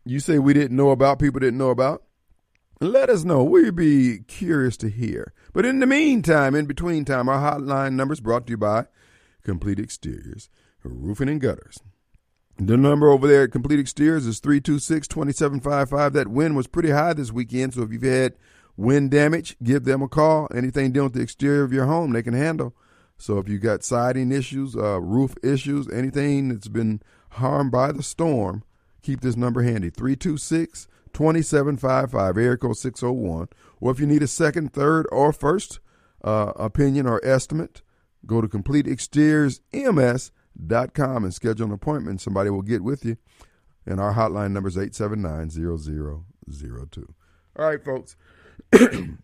you say we didn't know about, people didn't know about, let us know. We'd be curious to hear. But in the meantime, in between time, our hotline number is brought to you by Complete Exteriors, Roofing and Gutters. The number over there at Complete Exteriors is 326 2755. That wind was pretty high this weekend, so if you've had wind damage, give them a call. Anything dealing with the exterior of your home, they can handle. So if you got siding issues, uh, roof issues, anything that's been harmed by the storm, keep this number handy 326 2755, area code 601. Or if you need a second, third, or first uh, opinion or estimate, go to Complete Exteriors EMS dot com and schedule an appointment. Somebody will get with you. And our hotline number is 879-0002. All right, folks. [clears throat] we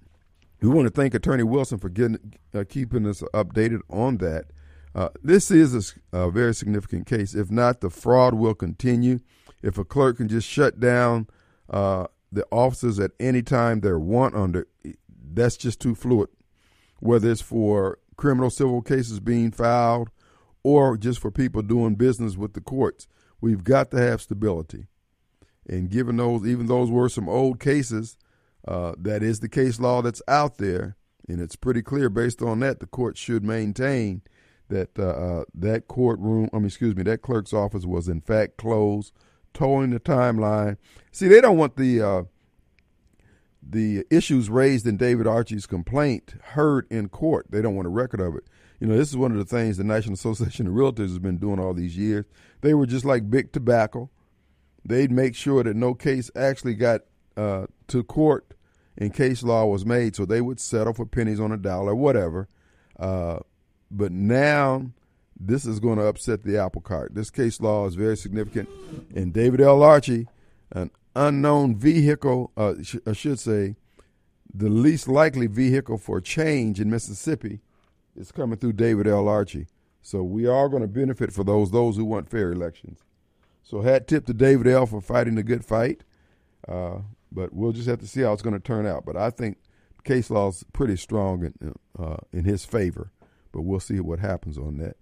want to thank Attorney Wilson for getting, uh, keeping us updated on that. Uh, this is a, a, very significant case. If not, the fraud will continue. If a clerk can just shut down uh, the offices at any time they're want under, that's just too fluid. Whether it's for criminal civil cases being filed or just for people doing business with the courts. We've got to have stability. And given those, even those were some old cases, uh, that is the case law that's out there, and it's pretty clear based on that the court should maintain that uh, uh, that courtroom, I mean, excuse me, that clerk's office was in fact closed, tolling the timeline. See, they don't want the uh, the issues raised in David Archie's complaint heard in court. They don't want a record of it. You know, this is one of the things the National Association of Realtors has been doing all these years. They were just like big tobacco. They'd make sure that no case actually got uh, to court and case law was made, so they would settle for pennies on a dollar, whatever. Uh, but now this is going to upset the apple cart. This case law is very significant. And David L. Archie, an unknown vehicle, uh, sh- I should say, the least likely vehicle for change in Mississippi, is coming through David L. Archie. So we are going to benefit for those those who want fair elections. So hat tip to David L. for fighting the good fight. Uh, but we'll just have to see how it's going to turn out. But I think case law is pretty strong in, uh, in his favor. But we'll see what happens on that.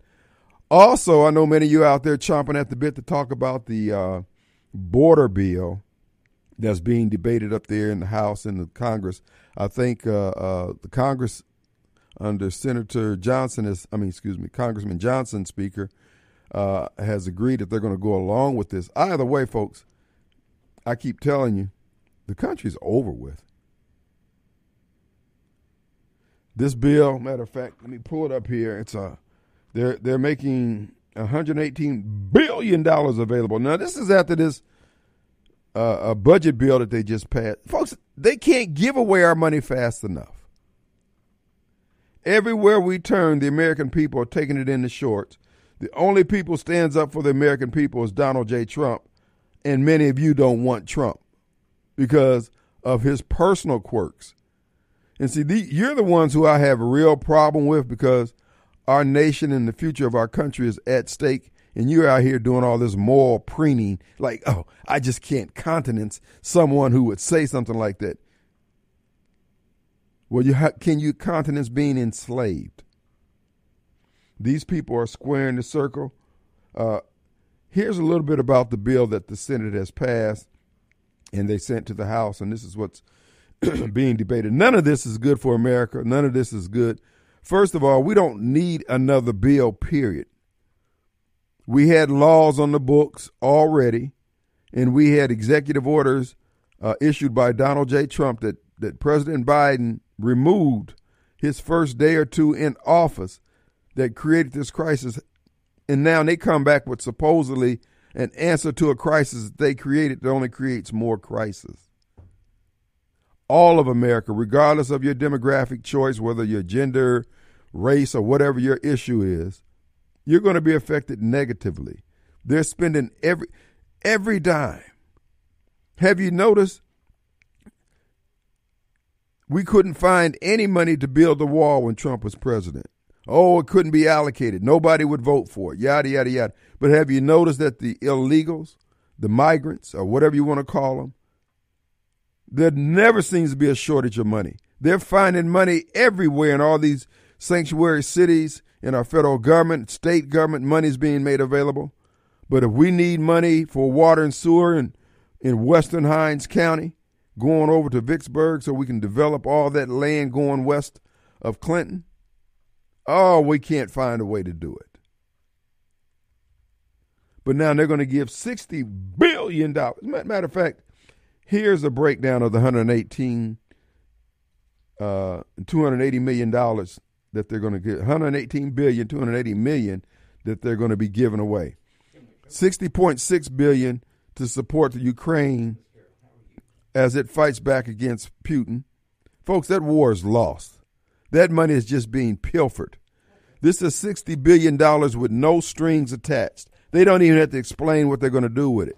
Also, I know many of you out there chomping at the bit to talk about the uh, border bill that's being debated up there in the House and the Congress. I think uh, uh, the Congress under Senator Johnson is, I mean, excuse me, Congressman Johnson, Speaker, uh, has agreed that they're going to go along with this. Either way, folks, I keep telling you, the country's over with. This bill, matter of fact, let me pull it up here. It's a, they're they're making 118 billion dollars available. Now this is after this uh, a budget bill that they just passed, folks. They can't give away our money fast enough. Everywhere we turn, the American people are taking it in the shorts. The only people stands up for the American people is Donald J. Trump, and many of you don't want Trump because of his personal quirks. And see, the, you're the ones who I have a real problem with because our nation and the future of our country is at stake. And you're out here doing all this moral preening, like, oh, I just can't countenance someone who would say something like that. Well, you ha- can you countenance being enslaved? These people are squaring the circle. Uh, here's a little bit about the bill that the Senate has passed and they sent to the House, and this is what's [clears throat] being debated. None of this is good for America. None of this is good. First of all, we don't need another bill, period. We had laws on the books already, and we had executive orders uh, issued by Donald J. Trump that, that President Biden removed his first day or two in office that created this crisis. And now they come back with supposedly an answer to a crisis that they created that only creates more crisis. All of America, regardless of your demographic choice, whether your gender, race, or whatever your issue is, you're going to be affected negatively. They're spending every every dime. Have you noticed we couldn't find any money to build the wall when Trump was president? Oh, it couldn't be allocated. Nobody would vote for it. Yada yada yada. But have you noticed that the illegals, the migrants, or whatever you want to call them, there never seems to be a shortage of money. They're finding money everywhere in all these sanctuary cities, in our federal government, state government, money's being made available. But if we need money for water and sewer in, in Western Hinds County, going over to Vicksburg so we can develop all that land going west of Clinton, oh, we can't find a way to do it. But now they're going to give $60 billion. Matter of fact, here's a breakdown of the 118 uh, 280 million dollars that they're going to get 118 billion 280 million that they're going to be giving away 60.6 billion to support the Ukraine as it fights back against Putin. Folks that war is lost. That money is just being pilfered. This is 60 billion dollars with no strings attached. They don't even have to explain what they're going to do with it.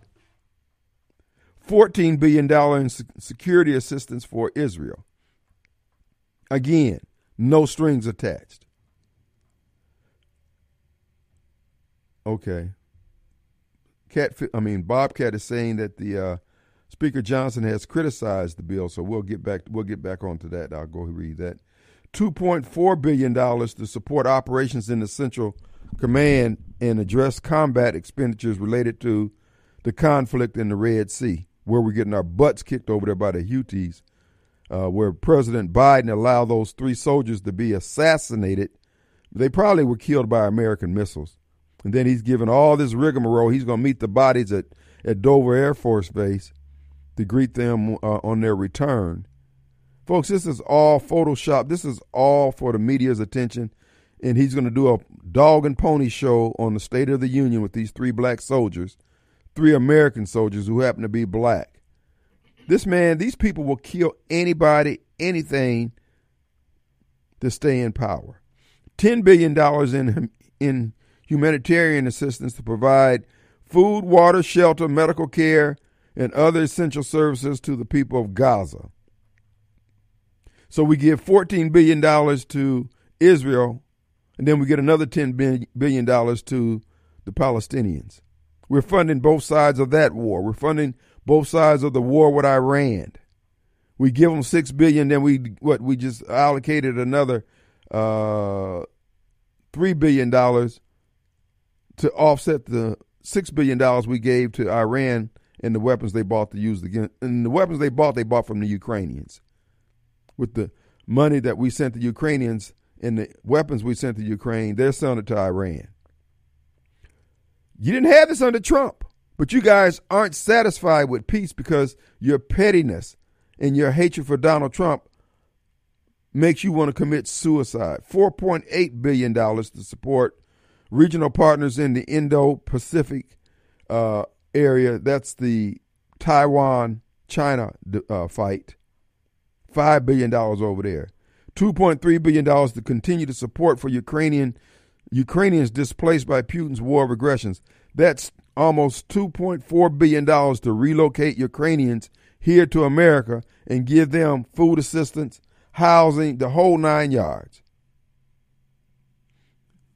$14 billion in security assistance for Israel. Again, no strings attached. Okay. Cat, I mean Bobcat is saying that the uh, Speaker Johnson has criticized the bill, so we'll get back. We'll get back onto that. I'll go read that. Two point four billion dollars to support operations in the Central Command and address combat expenditures related to the conflict in the Red Sea, where we're getting our butts kicked over there by the Houthis uh, where President Biden allowed those three soldiers to be assassinated. They probably were killed by American missiles. And then he's given all this rigmarole. He's going to meet the bodies at, at Dover Air Force Base to greet them uh, on their return. Folks, this is all Photoshop. This is all for the media's attention. And he's going to do a dog and pony show on the State of the Union with these three black soldiers, three American soldiers who happen to be black. This man, these people will kill anybody, anything to stay in power. $10 billion in, in humanitarian assistance to provide food, water, shelter, medical care, and other essential services to the people of Gaza. So we give $14 billion to Israel, and then we get another $10 billion to the Palestinians. We're funding both sides of that war. We're funding both sides of the war with Iran. We give them six billion, then we what we just allocated another uh, three billion dollars to offset the six billion dollars we gave to Iran and the weapons they bought to use against and the weapons they bought they bought from the Ukrainians. With the money that we sent the Ukrainians and the weapons we sent to Ukraine, they're selling it to Iran. You didn't have this under Trump. But you guys aren't satisfied with peace because your pettiness and your hatred for Donald Trump makes you want to commit suicide. $4.8 billion to support regional partners in the Indo Pacific uh, area. That's the Taiwan China uh, fight. $5 billion over there. $2.3 billion to continue the support for Ukrainian Ukrainians displaced by Putin's war of aggressions. That's almost $2.4 billion to relocate Ukrainians here to America and give them food assistance, housing, the whole nine yards.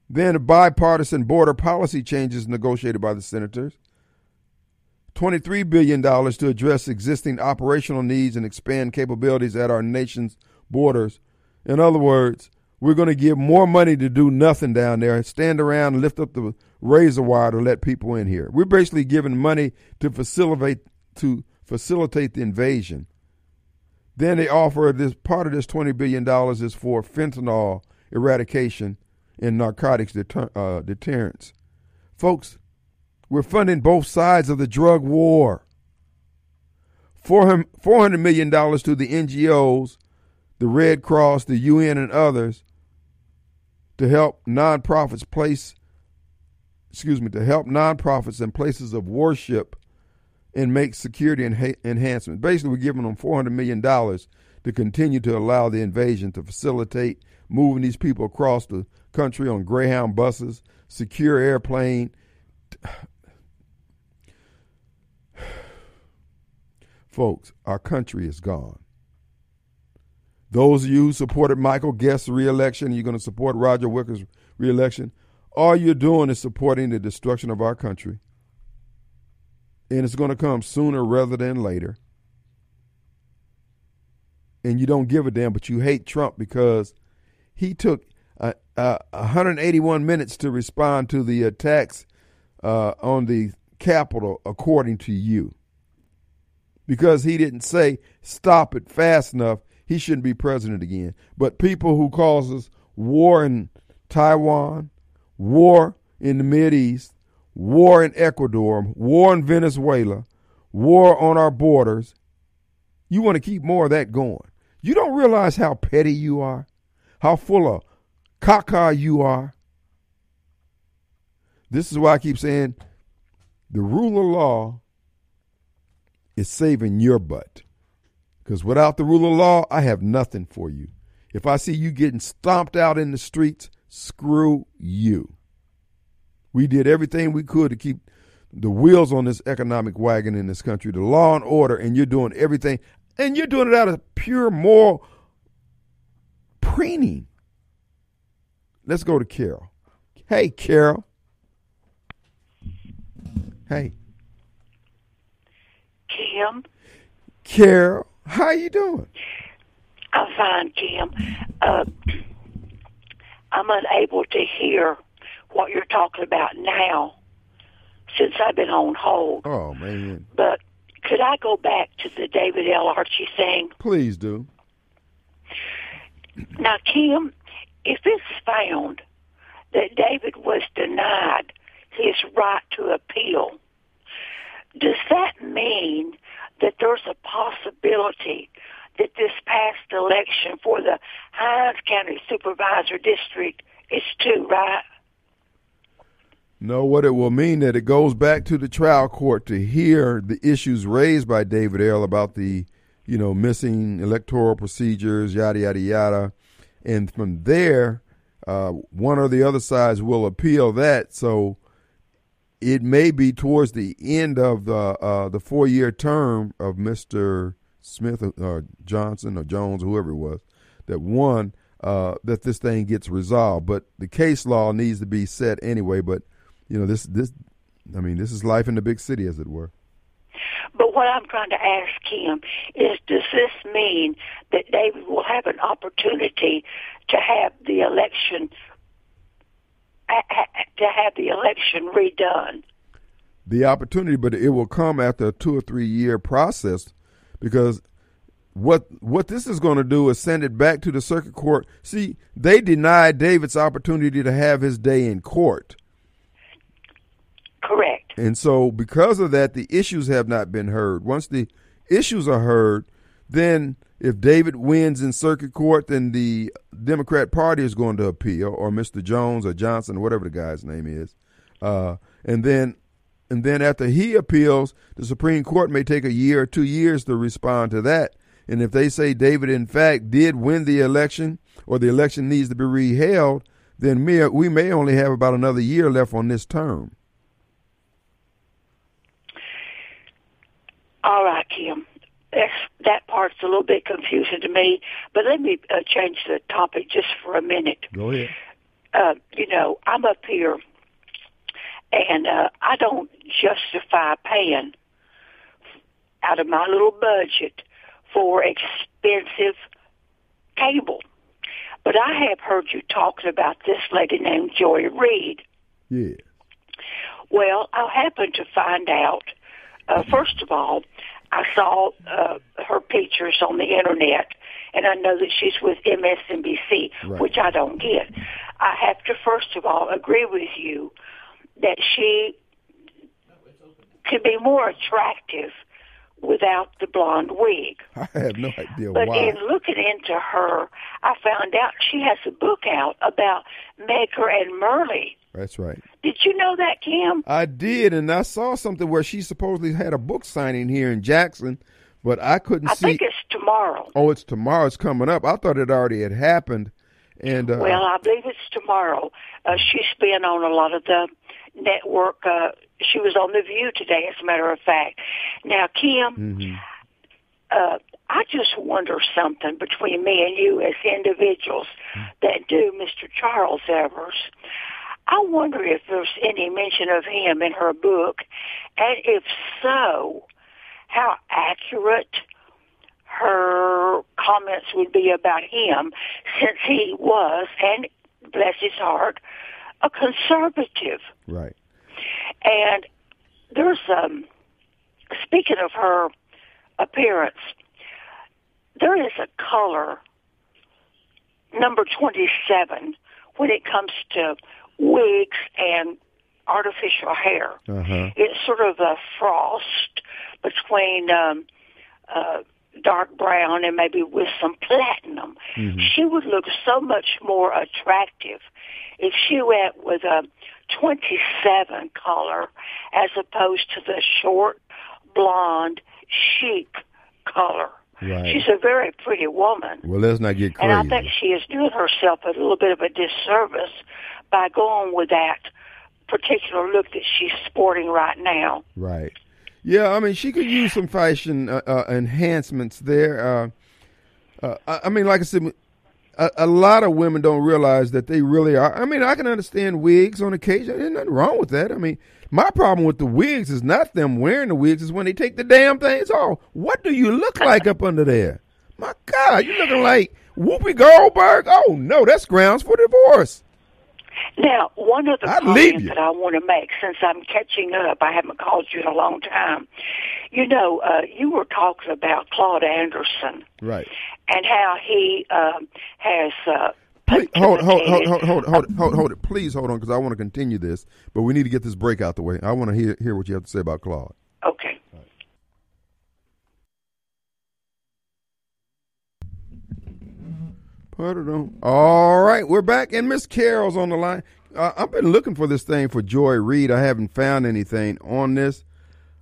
Then bipartisan border policy changes negotiated by the senators. $23 billion to address existing operational needs and expand capabilities at our nation's borders. In other words, we're going to give more money to do nothing down there and stand around and lift up the razor wire to let people in here. We're basically giving money to facilitate to facilitate the invasion. Then they offer this part of this twenty billion dollars is for fentanyl eradication and narcotics deter, uh, deterrence. Folks, we're funding both sides of the drug war. $400 million to the NGOs, the Red Cross, the UN, and others to help nonprofits place, excuse me, to help nonprofits and places of worship and make security enha- enhancements. Basically, we're giving them $400 million to continue to allow the invasion to facilitate moving these people across the country on Greyhound buses, secure airplane. Folks, our country is gone. Those of you who supported Michael Guest's reelection, you're going to support Roger Wicker's reelection. All you're doing is supporting the destruction of our country. And it's going to come sooner rather than later. And you don't give a damn, but you hate Trump because he took uh, uh, 181 minutes to respond to the attacks uh, on the Capitol, according to you. Because he didn't say stop it fast enough, he shouldn't be president again. But people who causes war in Taiwan, war in the Mid East, war in Ecuador, war in Venezuela, war on our borders, you want to keep more of that going. You don't realize how petty you are, how full of caca you are. This is why I keep saying the rule of law is saving your butt. Because without the rule of law, I have nothing for you. If I see you getting stomped out in the streets, screw you. We did everything we could to keep the wheels on this economic wagon in this country, the law and order, and you're doing everything, and you're doing it out of pure moral preening. Let's go to Carol. Hey, Carol. Hey. Kim. Carol, how you doing? I'm fine, Kim. Uh, I'm unable to hear what you're talking about now since I've been on hold. Oh man. But could I go back to the David L. Archie thing? Please do. Now, Kim, if it's found that David was denied his right to appeal, does that mean that there's a possibility that this past election for the Hinds County Supervisor District is too, right? No, what it will mean that it goes back to the trial court to hear the issues raised by David L. about the, you know, missing electoral procedures, yada yada yada, and from there, uh, one or the other sides will appeal that. So it may be towards the end of the uh, the four year term of Mister Smith or uh, Johnson or Jones, or whoever it was, that won. Uh, that this thing gets resolved, but the case law needs to be set anyway. But you know, this this I mean, this is life in the big city, as it were. But what I'm trying to ask him is, does this mean that David will have an opportunity to have the election to have the election redone? The opportunity, but it will come after a two or three year process, because what what this is going to do is send it back to the circuit court. See, they denied David's opportunity to have his day in court. Correct. And so, because of that, the issues have not been heard. Once the issues are heard, then if David wins in circuit court, then the Democrat Party is going to appeal, or Mr. Jones or Johnson, whatever the guy's name is, uh, and then and then after he appeals, the Supreme Court may take a year or two years to respond to that. And if they say David, in fact, did win the election, or the election needs to be reheld, then we may only have about another year left on this term. All right, Kim. That part's a little bit confusing to me, but let me uh, change the topic just for a minute. Go ahead. Uh, you know, I'm up here, and uh, I don't justify paying out of my little budget for expensive cable. But I have heard you talking about this lady named Joy Reid. Yeah. Well, I happened to find out uh, first of all, I saw uh, her pictures on the internet, and I know that she's with MSNBC, right. which I don't get. I have to first of all agree with you that she could be more attractive without the blonde wig. [laughs] I have no idea but why. in looking into her, I found out she has a book out about Medgar and Myrlie. That's right. Did you know that, Kim? I did, and I saw something where she supposedly had a book signing here in Jackson, but I couldn't I see. I think it's tomorrow. Oh, it's tomorrow. It's coming up. I thought it already had happened, And uh, Well, I believe it's tomorrow. Uh, she's been on a lot of the network. Uh, she was on The View today, as a matter of fact. Now, Kim, mhm. uh, I just wonder something between me and you as individuals that do Mr. Charles Evers. I wonder if there's any mention of him in her book, and if so, how accurate her comments would be about him, since he was, and bless his heart, a conservative. right. And there's um speaking of her appearance, there is a color number 27 when it comes to wigs and artificial hair. Uh-huh. It's sort of a frost between um uh dark brown and maybe with some platinum. Mm-hmm. She would look so much more attractive if she went with a 27 color as opposed to the short blonde chic color. Right. She's a very pretty woman. Well, let's not get caught And I think she is doing herself a little bit of a disservice by going with that particular look that she's sporting right now. Right. Yeah, I mean, she could use some fashion uh, uh, enhancements there. Uh, uh, I, mean, like I said, a, a lot of women don't realize that they really are. I mean, I can understand wigs on occasion. There's nothing wrong with that. I mean, my problem with the wigs is not them wearing the wigs; is when they take the damn things off. What do you look like up under there? My God, you looking like Whoopi Goldberg? Oh no, that's grounds for divorce. Now, one other I'd comment that I want to make, since I'm catching up, I haven't called you in a long time. You know, uh, you were talking about Claude Anderson Right. and how he um, has. Uh, Please, hold, hold, hold, hold, hold, hold, hold, hold it. Please hold on, because I want to continue this, but we need to get this break out the way. I want to hear hear what you have to say about Claude. All right, we're back, and Miss Carol's on the line. Uh, I've been looking for this thing for Joy Reid. I haven't found anything on this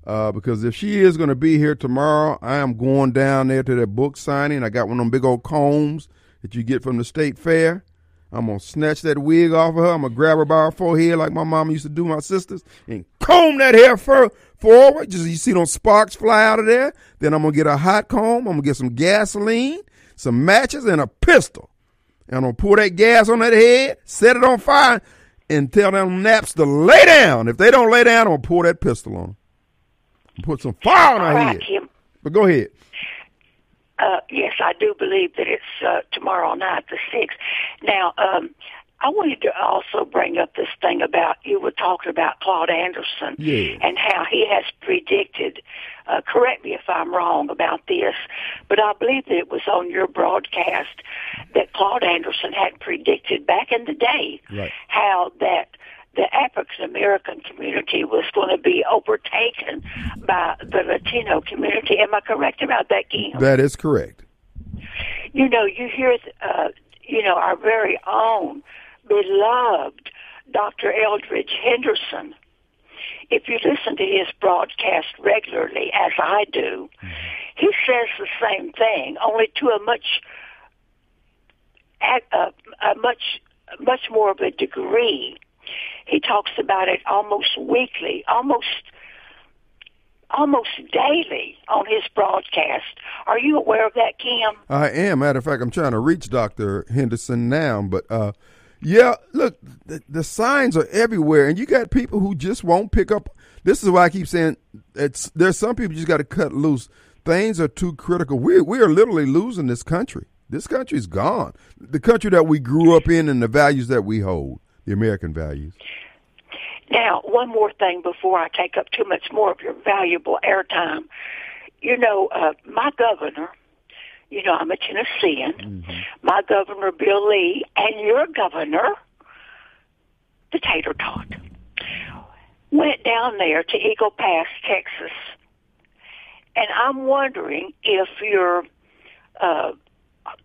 uh, because if she is going to be here tomorrow, I am going down there to that book signing. I got one of them big old combs that you get from the state fair. I'm gonna snatch that wig off of her. I'm gonna grab her by her forehead like my mama used to do my sisters and comb that hair for, forward. Just you see those sparks fly out of there. Then I'm gonna get a hot comb. I'm gonna get some gasoline, some matches, and a pistol. And I'm gonna pour that gas on that head, set it on fire, and tell them naps to lay down. If they don't lay down, I'm gonna pour that pistol on them. Put some fire on All right, head. Kim. But go ahead. Uh, yes, I do believe that it's uh, tomorrow night, the sixth. Now, um, I wanted to also bring up this thing about you were talking about Claude Anderson Yeah. and how he has predicted. Uh, correct me if I'm wrong about this, but I believe that it was on your broadcast that Claude Anderson had predicted back in the day Right. how that the African American community was going to be overtaken by the Latino community. Am I correct about that, Kim? That is correct. you know, you hear, uh, you know, our very own beloved Dr. Eldridge Henderson. If you listen to his broadcast regularly, as I do, he says the same thing, only to a much, a, a much, much more of a degree. He talks about it almost weekly, almost almost daily on his broadcast. Are you aware of that, Kim? I am. Matter of fact, I'm trying to reach Dr. Henderson now. But uh, yeah, look, the, the signs are everywhere, and you got people who just won't pick up. This is why I keep saying it's. There's some people just got to cut loose. Things are too critical. We we are literally losing this country. This country's gone. The country that we grew up in and the values that we hold, the American values. Now, one more thing before I take up too much more of your valuable airtime. You know, uh, my governor, you know, I'm a Tennessean. My governor, Bill Lee, and your governor, the Tater Tot, went down there to Eagle Pass, Texas. And I'm wondering if your uh,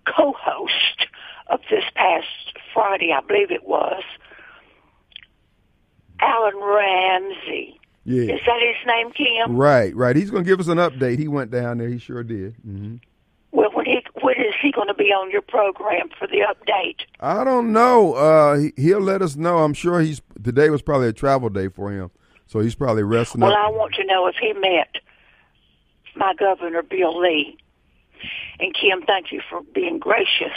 co-host of this past Friday, I believe it was, Alan Ramsey. Yeah. Is that his name, Kim? Right, right. He's going to give us an update. He went down there. He sure did. hmm Well, when he when is he going to be on your program for the update? I don't know. Uh, he, he'll let us know. I'm sure he's today was probably a travel day for him, so he's probably resting Well, up. I want to know if he met my governor, Bill Lee. And Kim, thank you for being gracious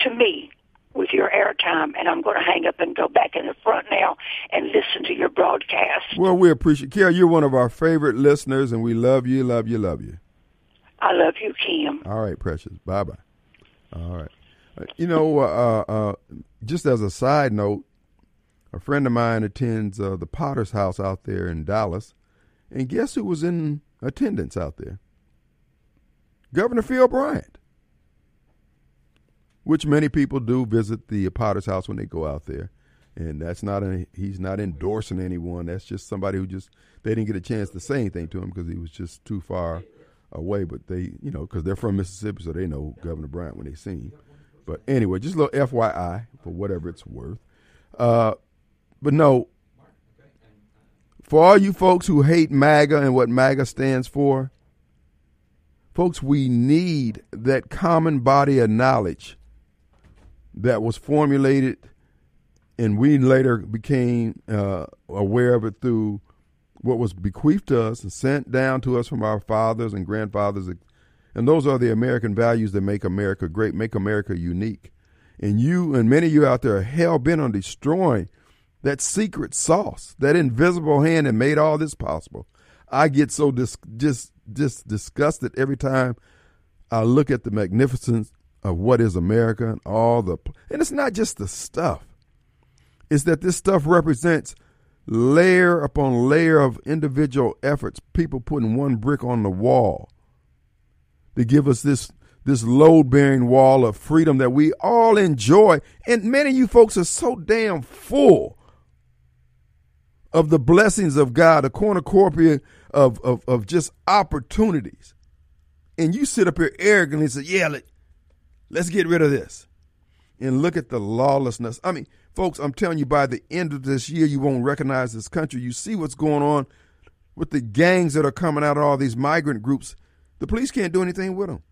to me with your airtime. And I'm going to hang up and go back in the front now and listen to your broadcast. Well, we appreciate. Carol, you're one of our favorite listeners, and we love you, love you, love you. I love you, Kim. All right, precious. Bye bye. All right. Uh, You know, uh, uh, just as a side note, a friend of mine attends uh, the Potter's House out there in Dallas, and guess who was in attendance out there? Governor Phil Bryant. Which many people do visit the Potter's House when they go out there, and that's not a, he's not endorsing anyone. That's just somebody who just they didn't get a chance to say anything to him because he was just too far away. But they, you know, because they're from Mississippi, so they know Governor Bryant when they see him. But anyway, just a little FYI for whatever it's worth. Uh, but no, for all you folks who hate MAGA and what MAGA stands for, folks, we need that common body of knowledge that was formulated and we later became uh, aware of it through what was bequeathed to us and sent down to us from our fathers and grandfathers. And those are the American values that make America great, make America unique. And you and many of you out there are hell bent on destroying that secret sauce, that invisible hand that made all this possible. I get so dis- just just disgusted every time I look at the magnificence of what is America and all the and it's not just the stuff. It's that this stuff represents layer upon layer of individual efforts, people putting one brick on the wall to give us this this load bearing wall of freedom that we all enjoy. And many of you folks are so damn full of the blessings of God, a cornucopia of, of, of just opportunities. And you sit up here arrogantly and say, Yeah, let, let's get rid of this. And look at the lawlessness. I mean, folks, I'm telling you, by the end of this year, you won't recognize this country. You see what's going on with the gangs that are coming out of all these migrant groups. The police can't do anything with them.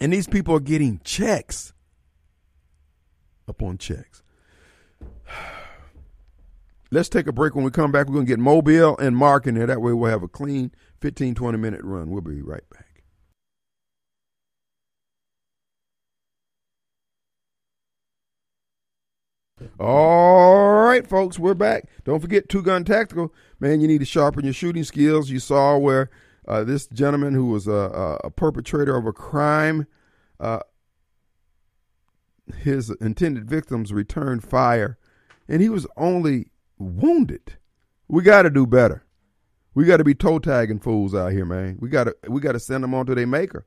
And these people are getting checks upon checks. [sighs] Let's take a break. When we come back, we're going to get Mobile and Mark in there. That way we'll have a clean 15, 20 minute run. We'll be right back. All right, folks, we're back. Don't forget Two Gun Tactical. Man, you need to sharpen your shooting skills. You saw where uh, this gentleman who was a, a, perpetrator of a crime, uh, his intended victims returned fire, and he was only wounded. We got to do better. We got to be toe tagging fools out here, man. We got to we got to send them on to their maker.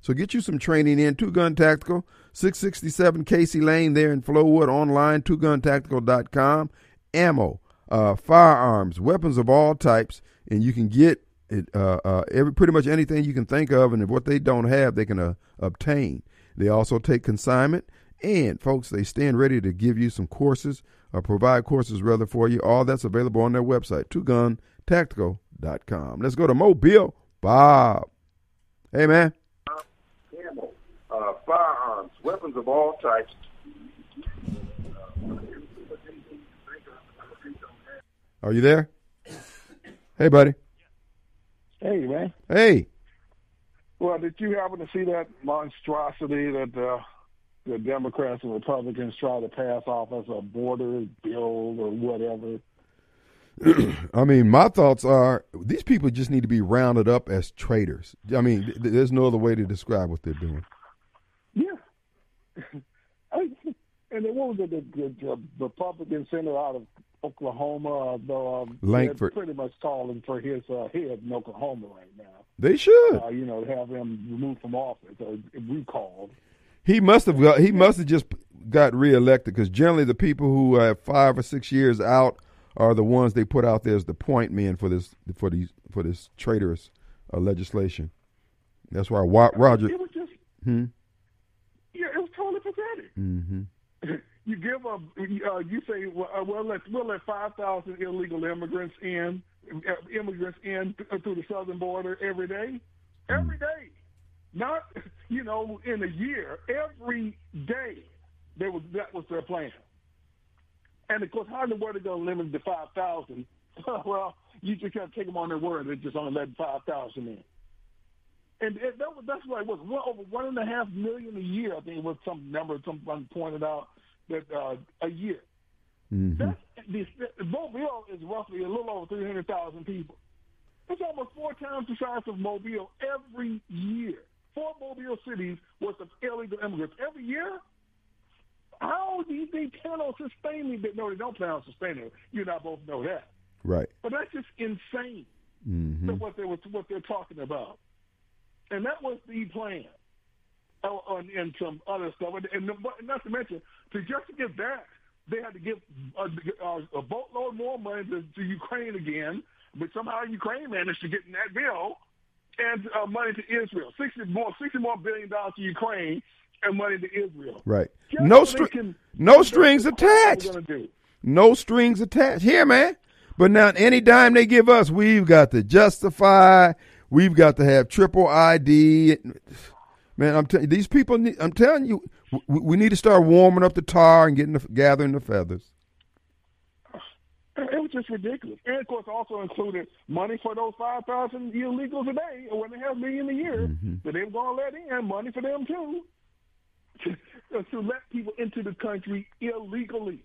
So get you some training in. Two Gun Tactical, 667 Casey Lane there in Flowood. Online, twoguntactical.com. Ammo, uh, firearms, weapons of all types, and you can get it, uh, uh, every pretty much anything you can think of, and if what they don't have, they can uh, obtain. They also take consignment, and folks, they stand ready to give you some courses or provide courses rather for you. All that's available on their website, twoguntactical.com. Let's go to Mobile Bob. Hey, man. Ammo, firearms, weapons of all types. Are you there? Hey, buddy. Hey, man. Hey. Well, did you happen to see that monstrosity that uh, the Democrats and Republicans try to pass off as a border bill or whatever? [clears throat] I mean, my thoughts are these people just need to be rounded up as traitors. I mean, th- there's no other way to describe what they're doing. [laughs] And then what was it, the, the, the Republican senator out of Oklahoma, the, um, Langford. pretty much calling for his uh, head in Oklahoma right now. They should. Uh, you know, have him removed from office or recalled. He must have got. He must have just got reelected because generally the people who have five or six years out are the ones they put out there as the point men for this for these for this traitorous uh, legislation. That's why Roger. It was just, Hmm? Yeah, it was totally pathetic. Mm-hmm. [laughs] You give a, uh, you say, well, uh, well let we'll let five thousand illegal immigrants in, uh, immigrants in th- through the southern border every day, every day. Not, [laughs] you know, in a year, every day, they was, that was their plan. And of course, how in the world are they going to limit it to 5,000? [laughs] well, you just got to take them on their word. They're just only letting 5,000 in. And it, that was, that's what it was. One, over one and a half million a year, I think it was some number someone pointed out that uh, a year. Mm-hmm. That's, the, the Mobile is roughly a little over 300,000 people. It's almost four times the size of Mobile every year. Four Mobile cities worth of illegal immigrants every year. How do you think plan on sustaining it? No, they don't plan on sustaining it. You and I both know that. Right. But that's just insane. Mm-hmm. what they were, what they're talking about, and that was the plan. Oh, and, and some other stuff, and, and not to mention, to just to get that, they had to give a, a, a boatload more money to, to Ukraine again, but somehow Ukraine managed to get in that bill and uh, money to Israel, sixty more, sixty more billion dollars to Ukraine and money to Israel. Right. Just no str- can- no strings attached. No strings attached. Here, man. But now, any dime they give us, we've got to justify. We've got to have triple ID. Man, I'm telling these people. Need, I'm telling you, we, we need to start warming up the tar and getting the, gathering the feathers. It was just ridiculous. And of course, also included money for those 5,000 illegals a day, or when they have a million a year, mm-hmm. that they were going to let in, money for them too, [laughs] to, to let people into the country illegally.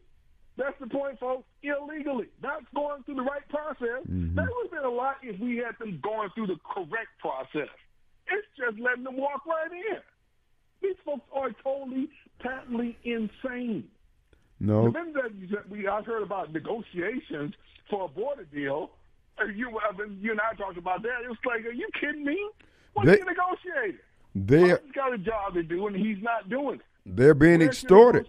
That's the point, folks. Illegally, not going through the right process. That would have been a lot if we had them going through the correct process. It's just letting them walk right in. These folks are totally, patently insane. No, Remember that we I heard about negotiations for a border deal. Uh, You, I mean, you and I talked about that. It was like, are you kidding me? What's They- he negotiating? they He's got a job to do, and he's not doing it. they're being Where's extorted.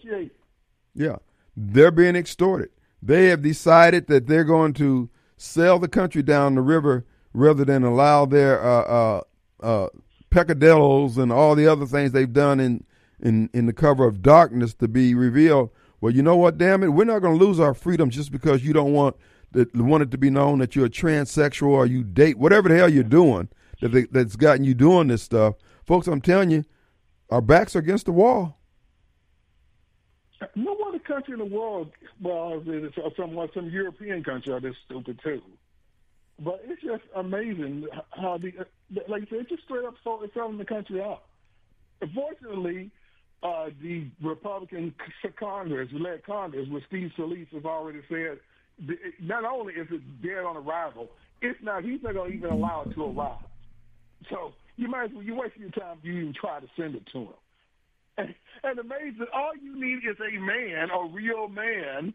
Yeah, they're being extorted. They have decided that they're going to sell the country down the river rather than allow their uh, uh, uh, peccadillos and all the other things they've done in, in, in the cover of darkness to be revealed. Well, you know what? Damn it, we're not going to lose our freedom just because you don't want that want it to be known that you're a transsexual or you date whatever the hell you're doing that they, that's gotten you doing this stuff, folks. I'm telling you, our backs are against the wall. No country in the world, well, it's some some European country are this stupid too. But it's just amazing how the like I said, just straight up sold- selling the country out. Unfortunately, uh, the Republican Congress, led Congress, with Steve Scalise has already said, not only is it dead on arrival, it's not. He's not going to even allow it to arrive. So you might as well you waste your time you even try to send it to him. [laughs] And, amazing, all you need is a man, a real man,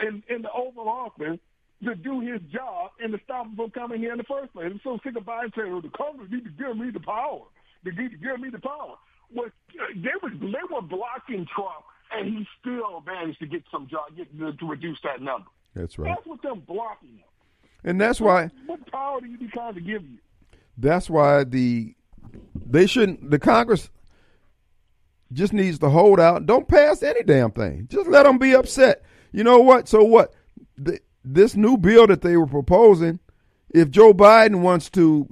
in, in the Oval Office to do his job and to stop him from coming here in the first place. I'm so sick of Biden saying, well, the Congress need to give me the power. They need to give me the power. Well, they were, they were blocking Trump, and he still managed to get some job, get to, reduce that number. That's right, That's what them blocking him. and that's why What power do you be trying to give you? that's why the they shouldn't the Congress just needs to hold out. Don't pass any damn thing. Just let them be upset. You know what? So what? The, this new bill that they were proposing, if Joe Biden wants to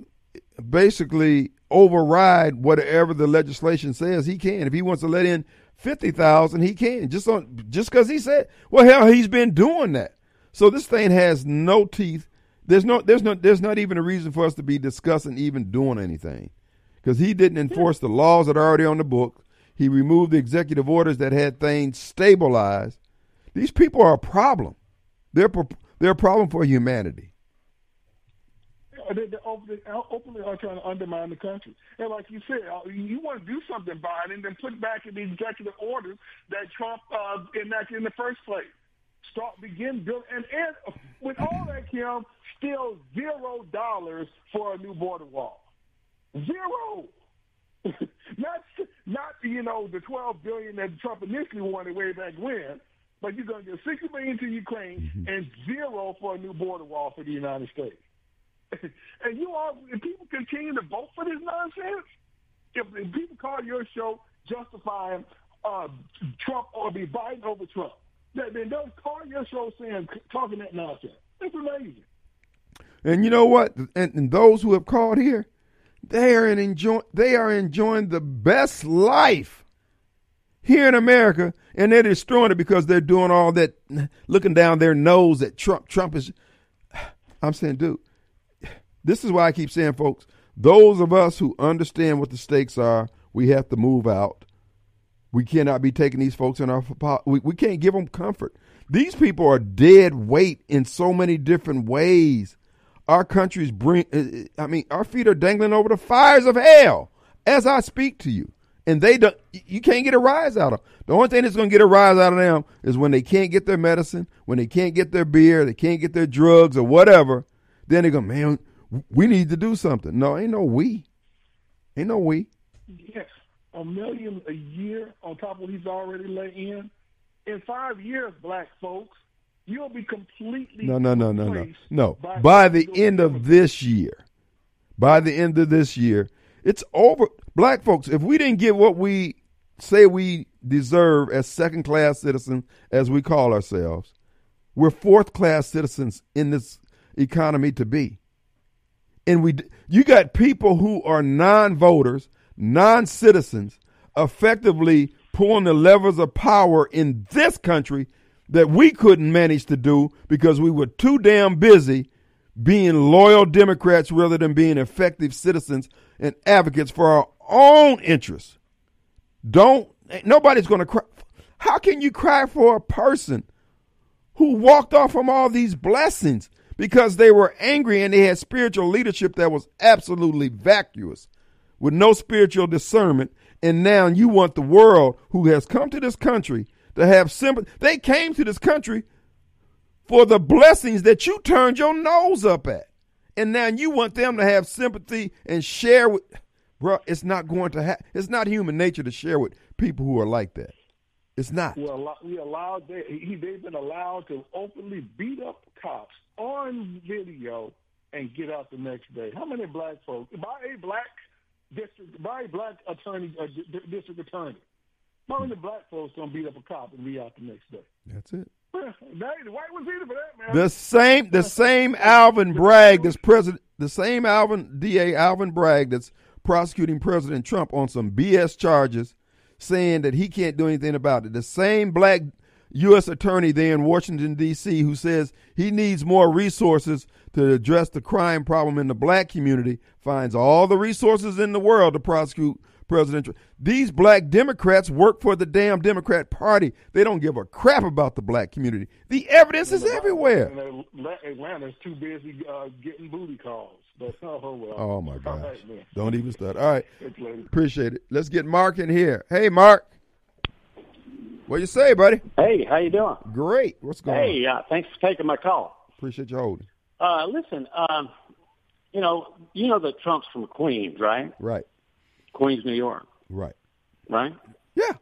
basically override whatever the legislation says, he can. If he wants to let in fifty thousand, he can. Just on just because he said, well, hell, he's been doing that. So this thing has no teeth. There's no, there's no, there's not even a reason for us to be discussing even doing anything, because he didn't enforce the laws that are already on the book. He removed the executive orders that had things stabilized. These people are a problem. They're they're a problem for humanity. Uh, They, they openly, openly are trying to undermine the country. And like you said, uh, you want to do something, Biden, and then put back in the executive orders that Trump uh, enacted in the first place. Start begin build and, and with all that, Kim, still zero dollars for a new border wall. Zero. [laughs] not not you know the twelve billion that Trump initially wanted way back when, but you're going to get sixty million to Ukraine and zero for a new border wall for the United States. [laughs] and you all, if people continue to vote for this nonsense, if, if people call your show justifying uh, Trump or be Biden over Trump, then then don't call your show saying talking that nonsense. It's amazing. And you know what? And, and those who have called here, They are enjoy they are enjoying the best life here in America, and they're destroying it because they're doing all that, looking down their nose at Trump. Trump is. I'm saying, dude, this is why I keep saying, folks, those of us who understand what the stakes are, we have to move out. We cannot be taking these folks in our. We, we can't give them comfort. These people are dead weight in so many different ways. Our country's bring. Uh, uh, I mean, our feet are dangling over the fires of hell as I speak to you, and they don't. You can't get a rise out of them. The only thing that's going to get a rise out of them is when they can't get their medicine, when they can't get their beer, they can't get their drugs or whatever. Then they go, man, we need to do something. No, ain't no we. Ain't no we. Yes, a million a year on top of what he's already let in. In five years, black folks, you'll be completely no, no, no, no, no, no. By, by the end of this year, by the end of this year, it's over. Black folks, if we didn't get what we say we deserve as second class citizens, as we call ourselves, we're fourth class citizens in this economy to be. And we, you got people who are non-voters, non-citizens, effectively pulling the levers of power in this country that we couldn't manage to do because we were too damn busy being loyal Democrats rather than being effective citizens and advocates for our own interests. Don't, nobody's going to cry. How can you cry for a person who walked off from all these blessings because they were angry and they had spiritual leadership that was absolutely vacuous with no spiritual discernment? And now you want the world who has come to this country to have sympathy. They came to this country for the blessings that you turned your nose up at. And now you want them to have sympathy and share with bro, it's not going to happen. It's not human nature to share with people who are like that. It's not. Well, we allowed they, he, they've been allowed to openly beat up cops on video and get out the next day. How many black folks by a black district by a black attorney uh, district attorney? How many black folks gonna beat up a cop and be out the next day? That's it. [laughs] the white was either for that, man. The same, the same Alvin Bragg that's president, the same Alvin DA Alvin Bragg that's prosecuting President Trump on some BS charges, saying that he can't do anything about it. The same black U.S. attorney there in Washington, D.C., who says he needs more resources to address the crime problem in the black community, finds all the resources in the world to prosecute President Trump. These black Democrats work for the damn Democrat Party. They don't give a crap about the black community. The evidence is everywhere. Atlanta's too busy uh, getting booty calls. But, [laughs] oh, well. oh my gosh. Right, don't even start. All right. Appreciate it. Let's get Mark in here. Hey, Mark. What you say, buddy? Hey, how you doing? Great. What's going hey, on? Hey, uh, thanks for taking my call. Appreciate you holding. Uh, listen, um, you know, you know that Trump's from Queens, right? Right. Queens, New York. Right. Right? Yeah.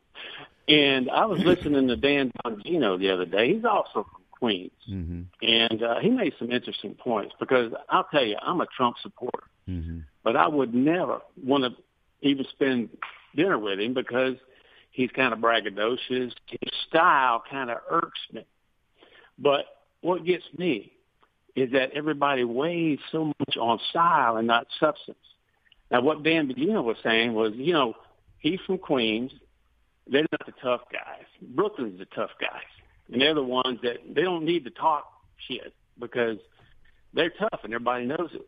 And I was listening to Dan Bongino the other day. He's also from Queens. Mm-hmm. And uh, he made some interesting points because I'll tell you, I'm a Trump supporter. Mm-hmm. But I would never want to even spend dinner with him because he's kind of braggadocious. His style kind of irks me. But what gets me is that everybody weighs so much on style and not substance. Now, what Dan Bongino was saying was, you know, he's from Queens. They're not the tough guys. Brooklyn's the tough guys. And they're the ones that they don't need to talk shit because they're tough and everybody knows it.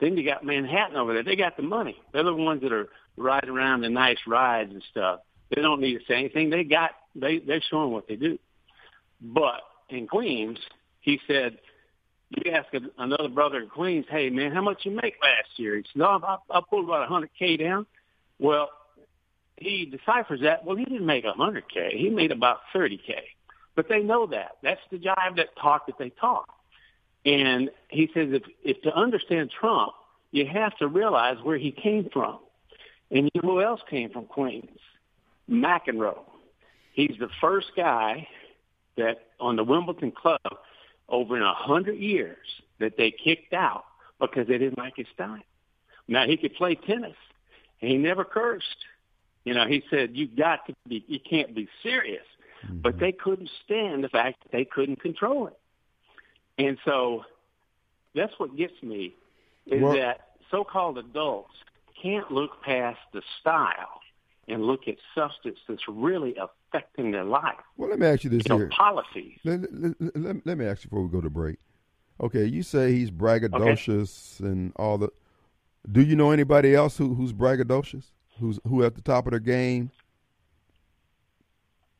Then you got Manhattan over there. They got the money. They're the ones that are riding around in nice rides and stuff. They don't need to say anything. They got they they're showing what they do. But in Queens, he said, you ask another brother in Queens, hey man, how much you make last year? He said, no, I, I pulled about a hundred k down. Well, he deciphers that. Well, he didn't make a hundred k. He made about thirty k. But they know that. That's the jive that talk that they talk. And he says if, if to understand Trump, you have to realize where he came from. And you know who else came from Queens? McEnroe. He's the first guy that on the Wimbledon club over in a hundred years that they kicked out because they didn't like his style. Now he could play tennis. And he never cursed. You know, he said, you got to be, you can't be serious. Mm-hmm. But they couldn't stand the fact that they couldn't control it. And so that's what gets me is well, that so-called adults can't look past the style and look at substance that's really affecting their life. Well, let me ask you this you here. Know, policies. Let, let, let, let, me ask you before we go to break. Okay, you say he's braggadocious okay. and all the. Do you know anybody else who, who's braggadocious? Who's who at the top of their game?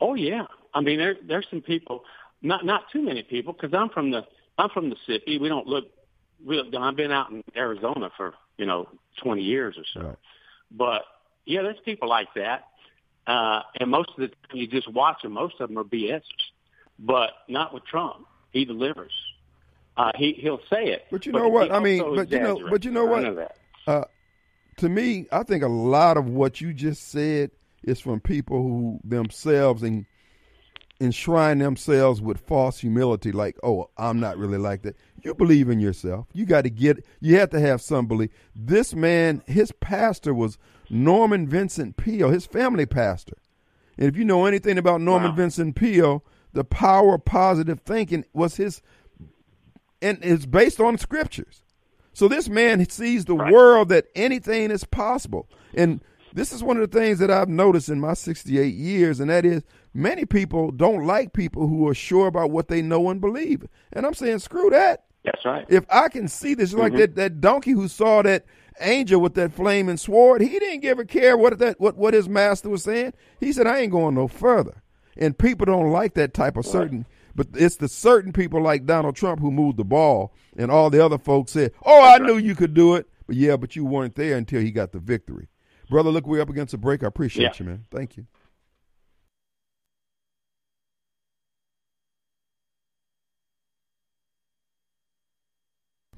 Oh yeah, I mean there there's some people, not not too many people, because I'm from the I'm from the city. We don't look. We, I've been out in Arizona for you know 20 years or so, right. but yeah, there's people like that. Uh, and most of the time you just watch them, most of them are BSers. But not with Trump. He delivers. Uh, he he'll say it. But you know what? I mean, but you know, but you know what? Uh, to me, I think a lot of what you just said is from people who themselves and enshrine themselves with false humility, like, oh, I'm not really like that. You believe in yourself. You got to get, you have to have some belief. This man, his pastor was Norman Vincent Peale, his family pastor. And if you know anything about Norman wow. Vincent Peale, the power of positive thinking was his, and it's based on scriptures. So this man sees the right. world that anything is possible. And this is one of the things that I've noticed in my 68 years, and that is many people don't like people who are sure about what they know and believe. And I'm saying, screw that. That's right. If I can see this, mm-hmm. like that, that donkey who saw that angel with that flaming sword, he didn't give a care what that what, what his master was saying. He said, I ain't going no further. And people don't like that type of certain but it's the certain people like Donald Trump who moved the ball and all the other folks said, Oh, I knew you could do it. But yeah, but you weren't there until he got the victory. Brother, look, we're up against a break. I appreciate yeah. you, man. Thank you.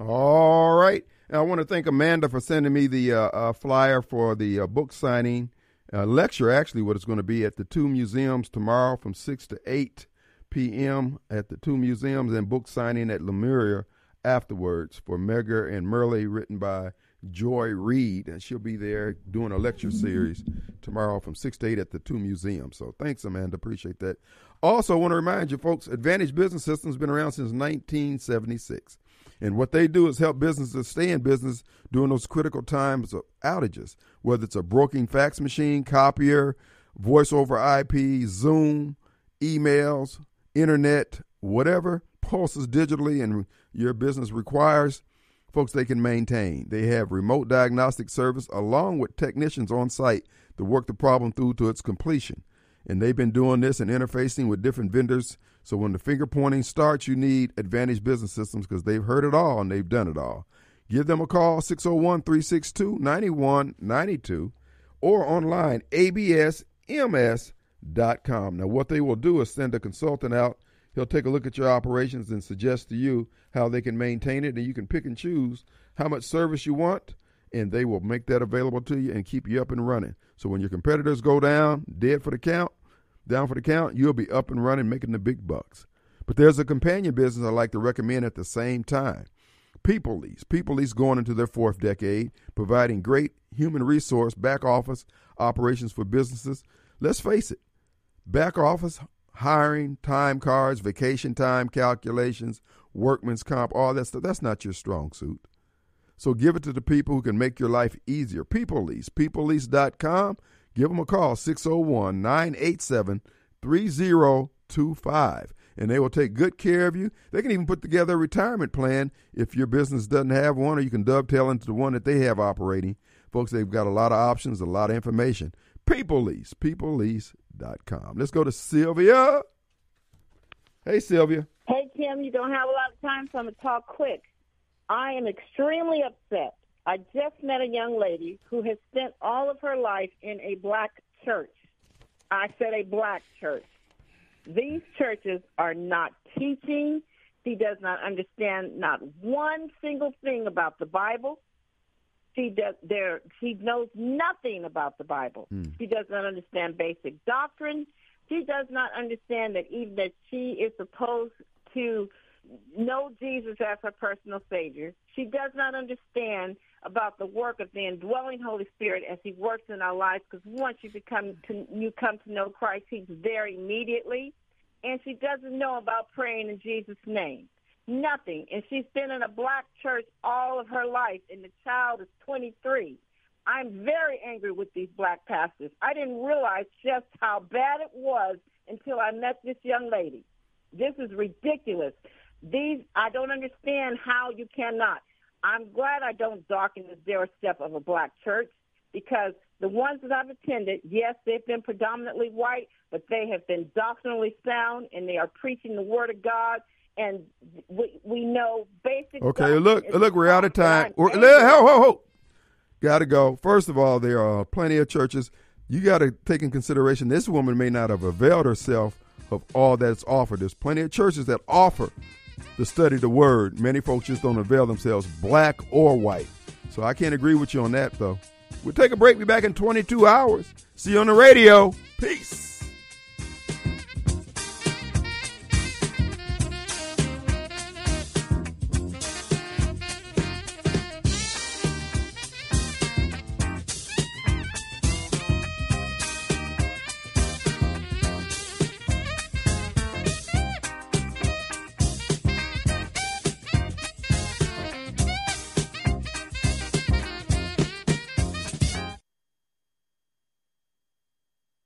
All right. I want to thank Amanda for sending me the uh, uh, flyer for the uh, book signing uh, lecture, actually, what it's going to be at the two museums tomorrow from 6 to 8 p.m. at the two museums and book signing at Lemuria afterwards for Medgar and Myrlie, written by Joy Reid. and she'll be there doing a lecture series tomorrow from 6 to 8 at the two museums. So thanks, Amanda. Appreciate that. Also, I want to remind you, folks, Advantage Business Systems has been around since 1976. And what they do is help businesses stay in business during those critical times of outages, whether it's a broken fax machine, copier, voice over IP, Zoom, emails, internet, whatever pulses digitally and your business requires folks they can maintain. They have remote diagnostic service along with technicians on site to work the problem through to its completion. And they've been doing this and interfacing with different vendors. So when the finger pointing starts, you need Advantage Business Systems because they've heard it all and they've done it all. Give them a call, 601 362 9192, or online, absms.com. Now, what they will do is send a consultant out He'll take a look at your operations and suggest to you how they can maintain it, and you can pick and choose how much service you want, and they will make that available to you and keep you up and running. So when your competitors go down, dead for the count, down for the count, you'll be up and running, making the big bucks. But there's a companion business I like to recommend at the same time. People Lease. People Lease going into their fourth decade, providing great human resource back office operations for businesses. Let's face it, back office hiring, time cards, vacation time calculations, workman's comp, all that stuff. That's not your strong suit. So give it to the people who can make your life easier. People Lease, peoplelease.com. Give them a call, 601 987 3025, and they will take good care of you. They can even put together a retirement plan if your business doesn't have one, or you can dovetail into the one that they have operating. Folks, they've got a lot of options, a lot of information. People Lease, peoplelease.com. Let's go to Sylvia. Hey, Sylvia. Hey, Tim, you don't have a lot of time, so I'm going to talk quick. I am extremely upset. I just met a young lady who has spent all of her life in a black church. I said a black church. These churches are not teaching. She does not understand not one single thing about the Bible. She does there she knows nothing about the Bible. Mm. She does not understand basic doctrine. She does not understand that even that she is supposed to know Jesus as her personal savior. She does not understand about the work of the indwelling Holy Spirit as He works in our lives. Because once you become to, you come to know Christ, He's there immediately, and she doesn't know about praying in Jesus' name. Nothing. And she's been in a black church all of her life, and the child is 23. I'm very angry with these black pastors. I didn't realize just how bad it was until I met this young lady. This is ridiculous. These I don't understand how you cannot. I'm glad I don't darken the zero step of a black church because the ones that I've attended, yes, they've been predominantly white, but they have been doctrinally sound and they are preaching the word of God. And we we know basic. Okay, look, look, we're out of time. We're, ho, ho, ho. Got to go. First of all, there are plenty of churches. You got to take in consideration this woman may not have availed herself of all that's offered. There's plenty of churches that offer to study the word. Many folks just don't avail themselves, black or white. So I can't agree with you on that, though. We'll take a break. Be back in 22 hours. See you on the radio. Peace.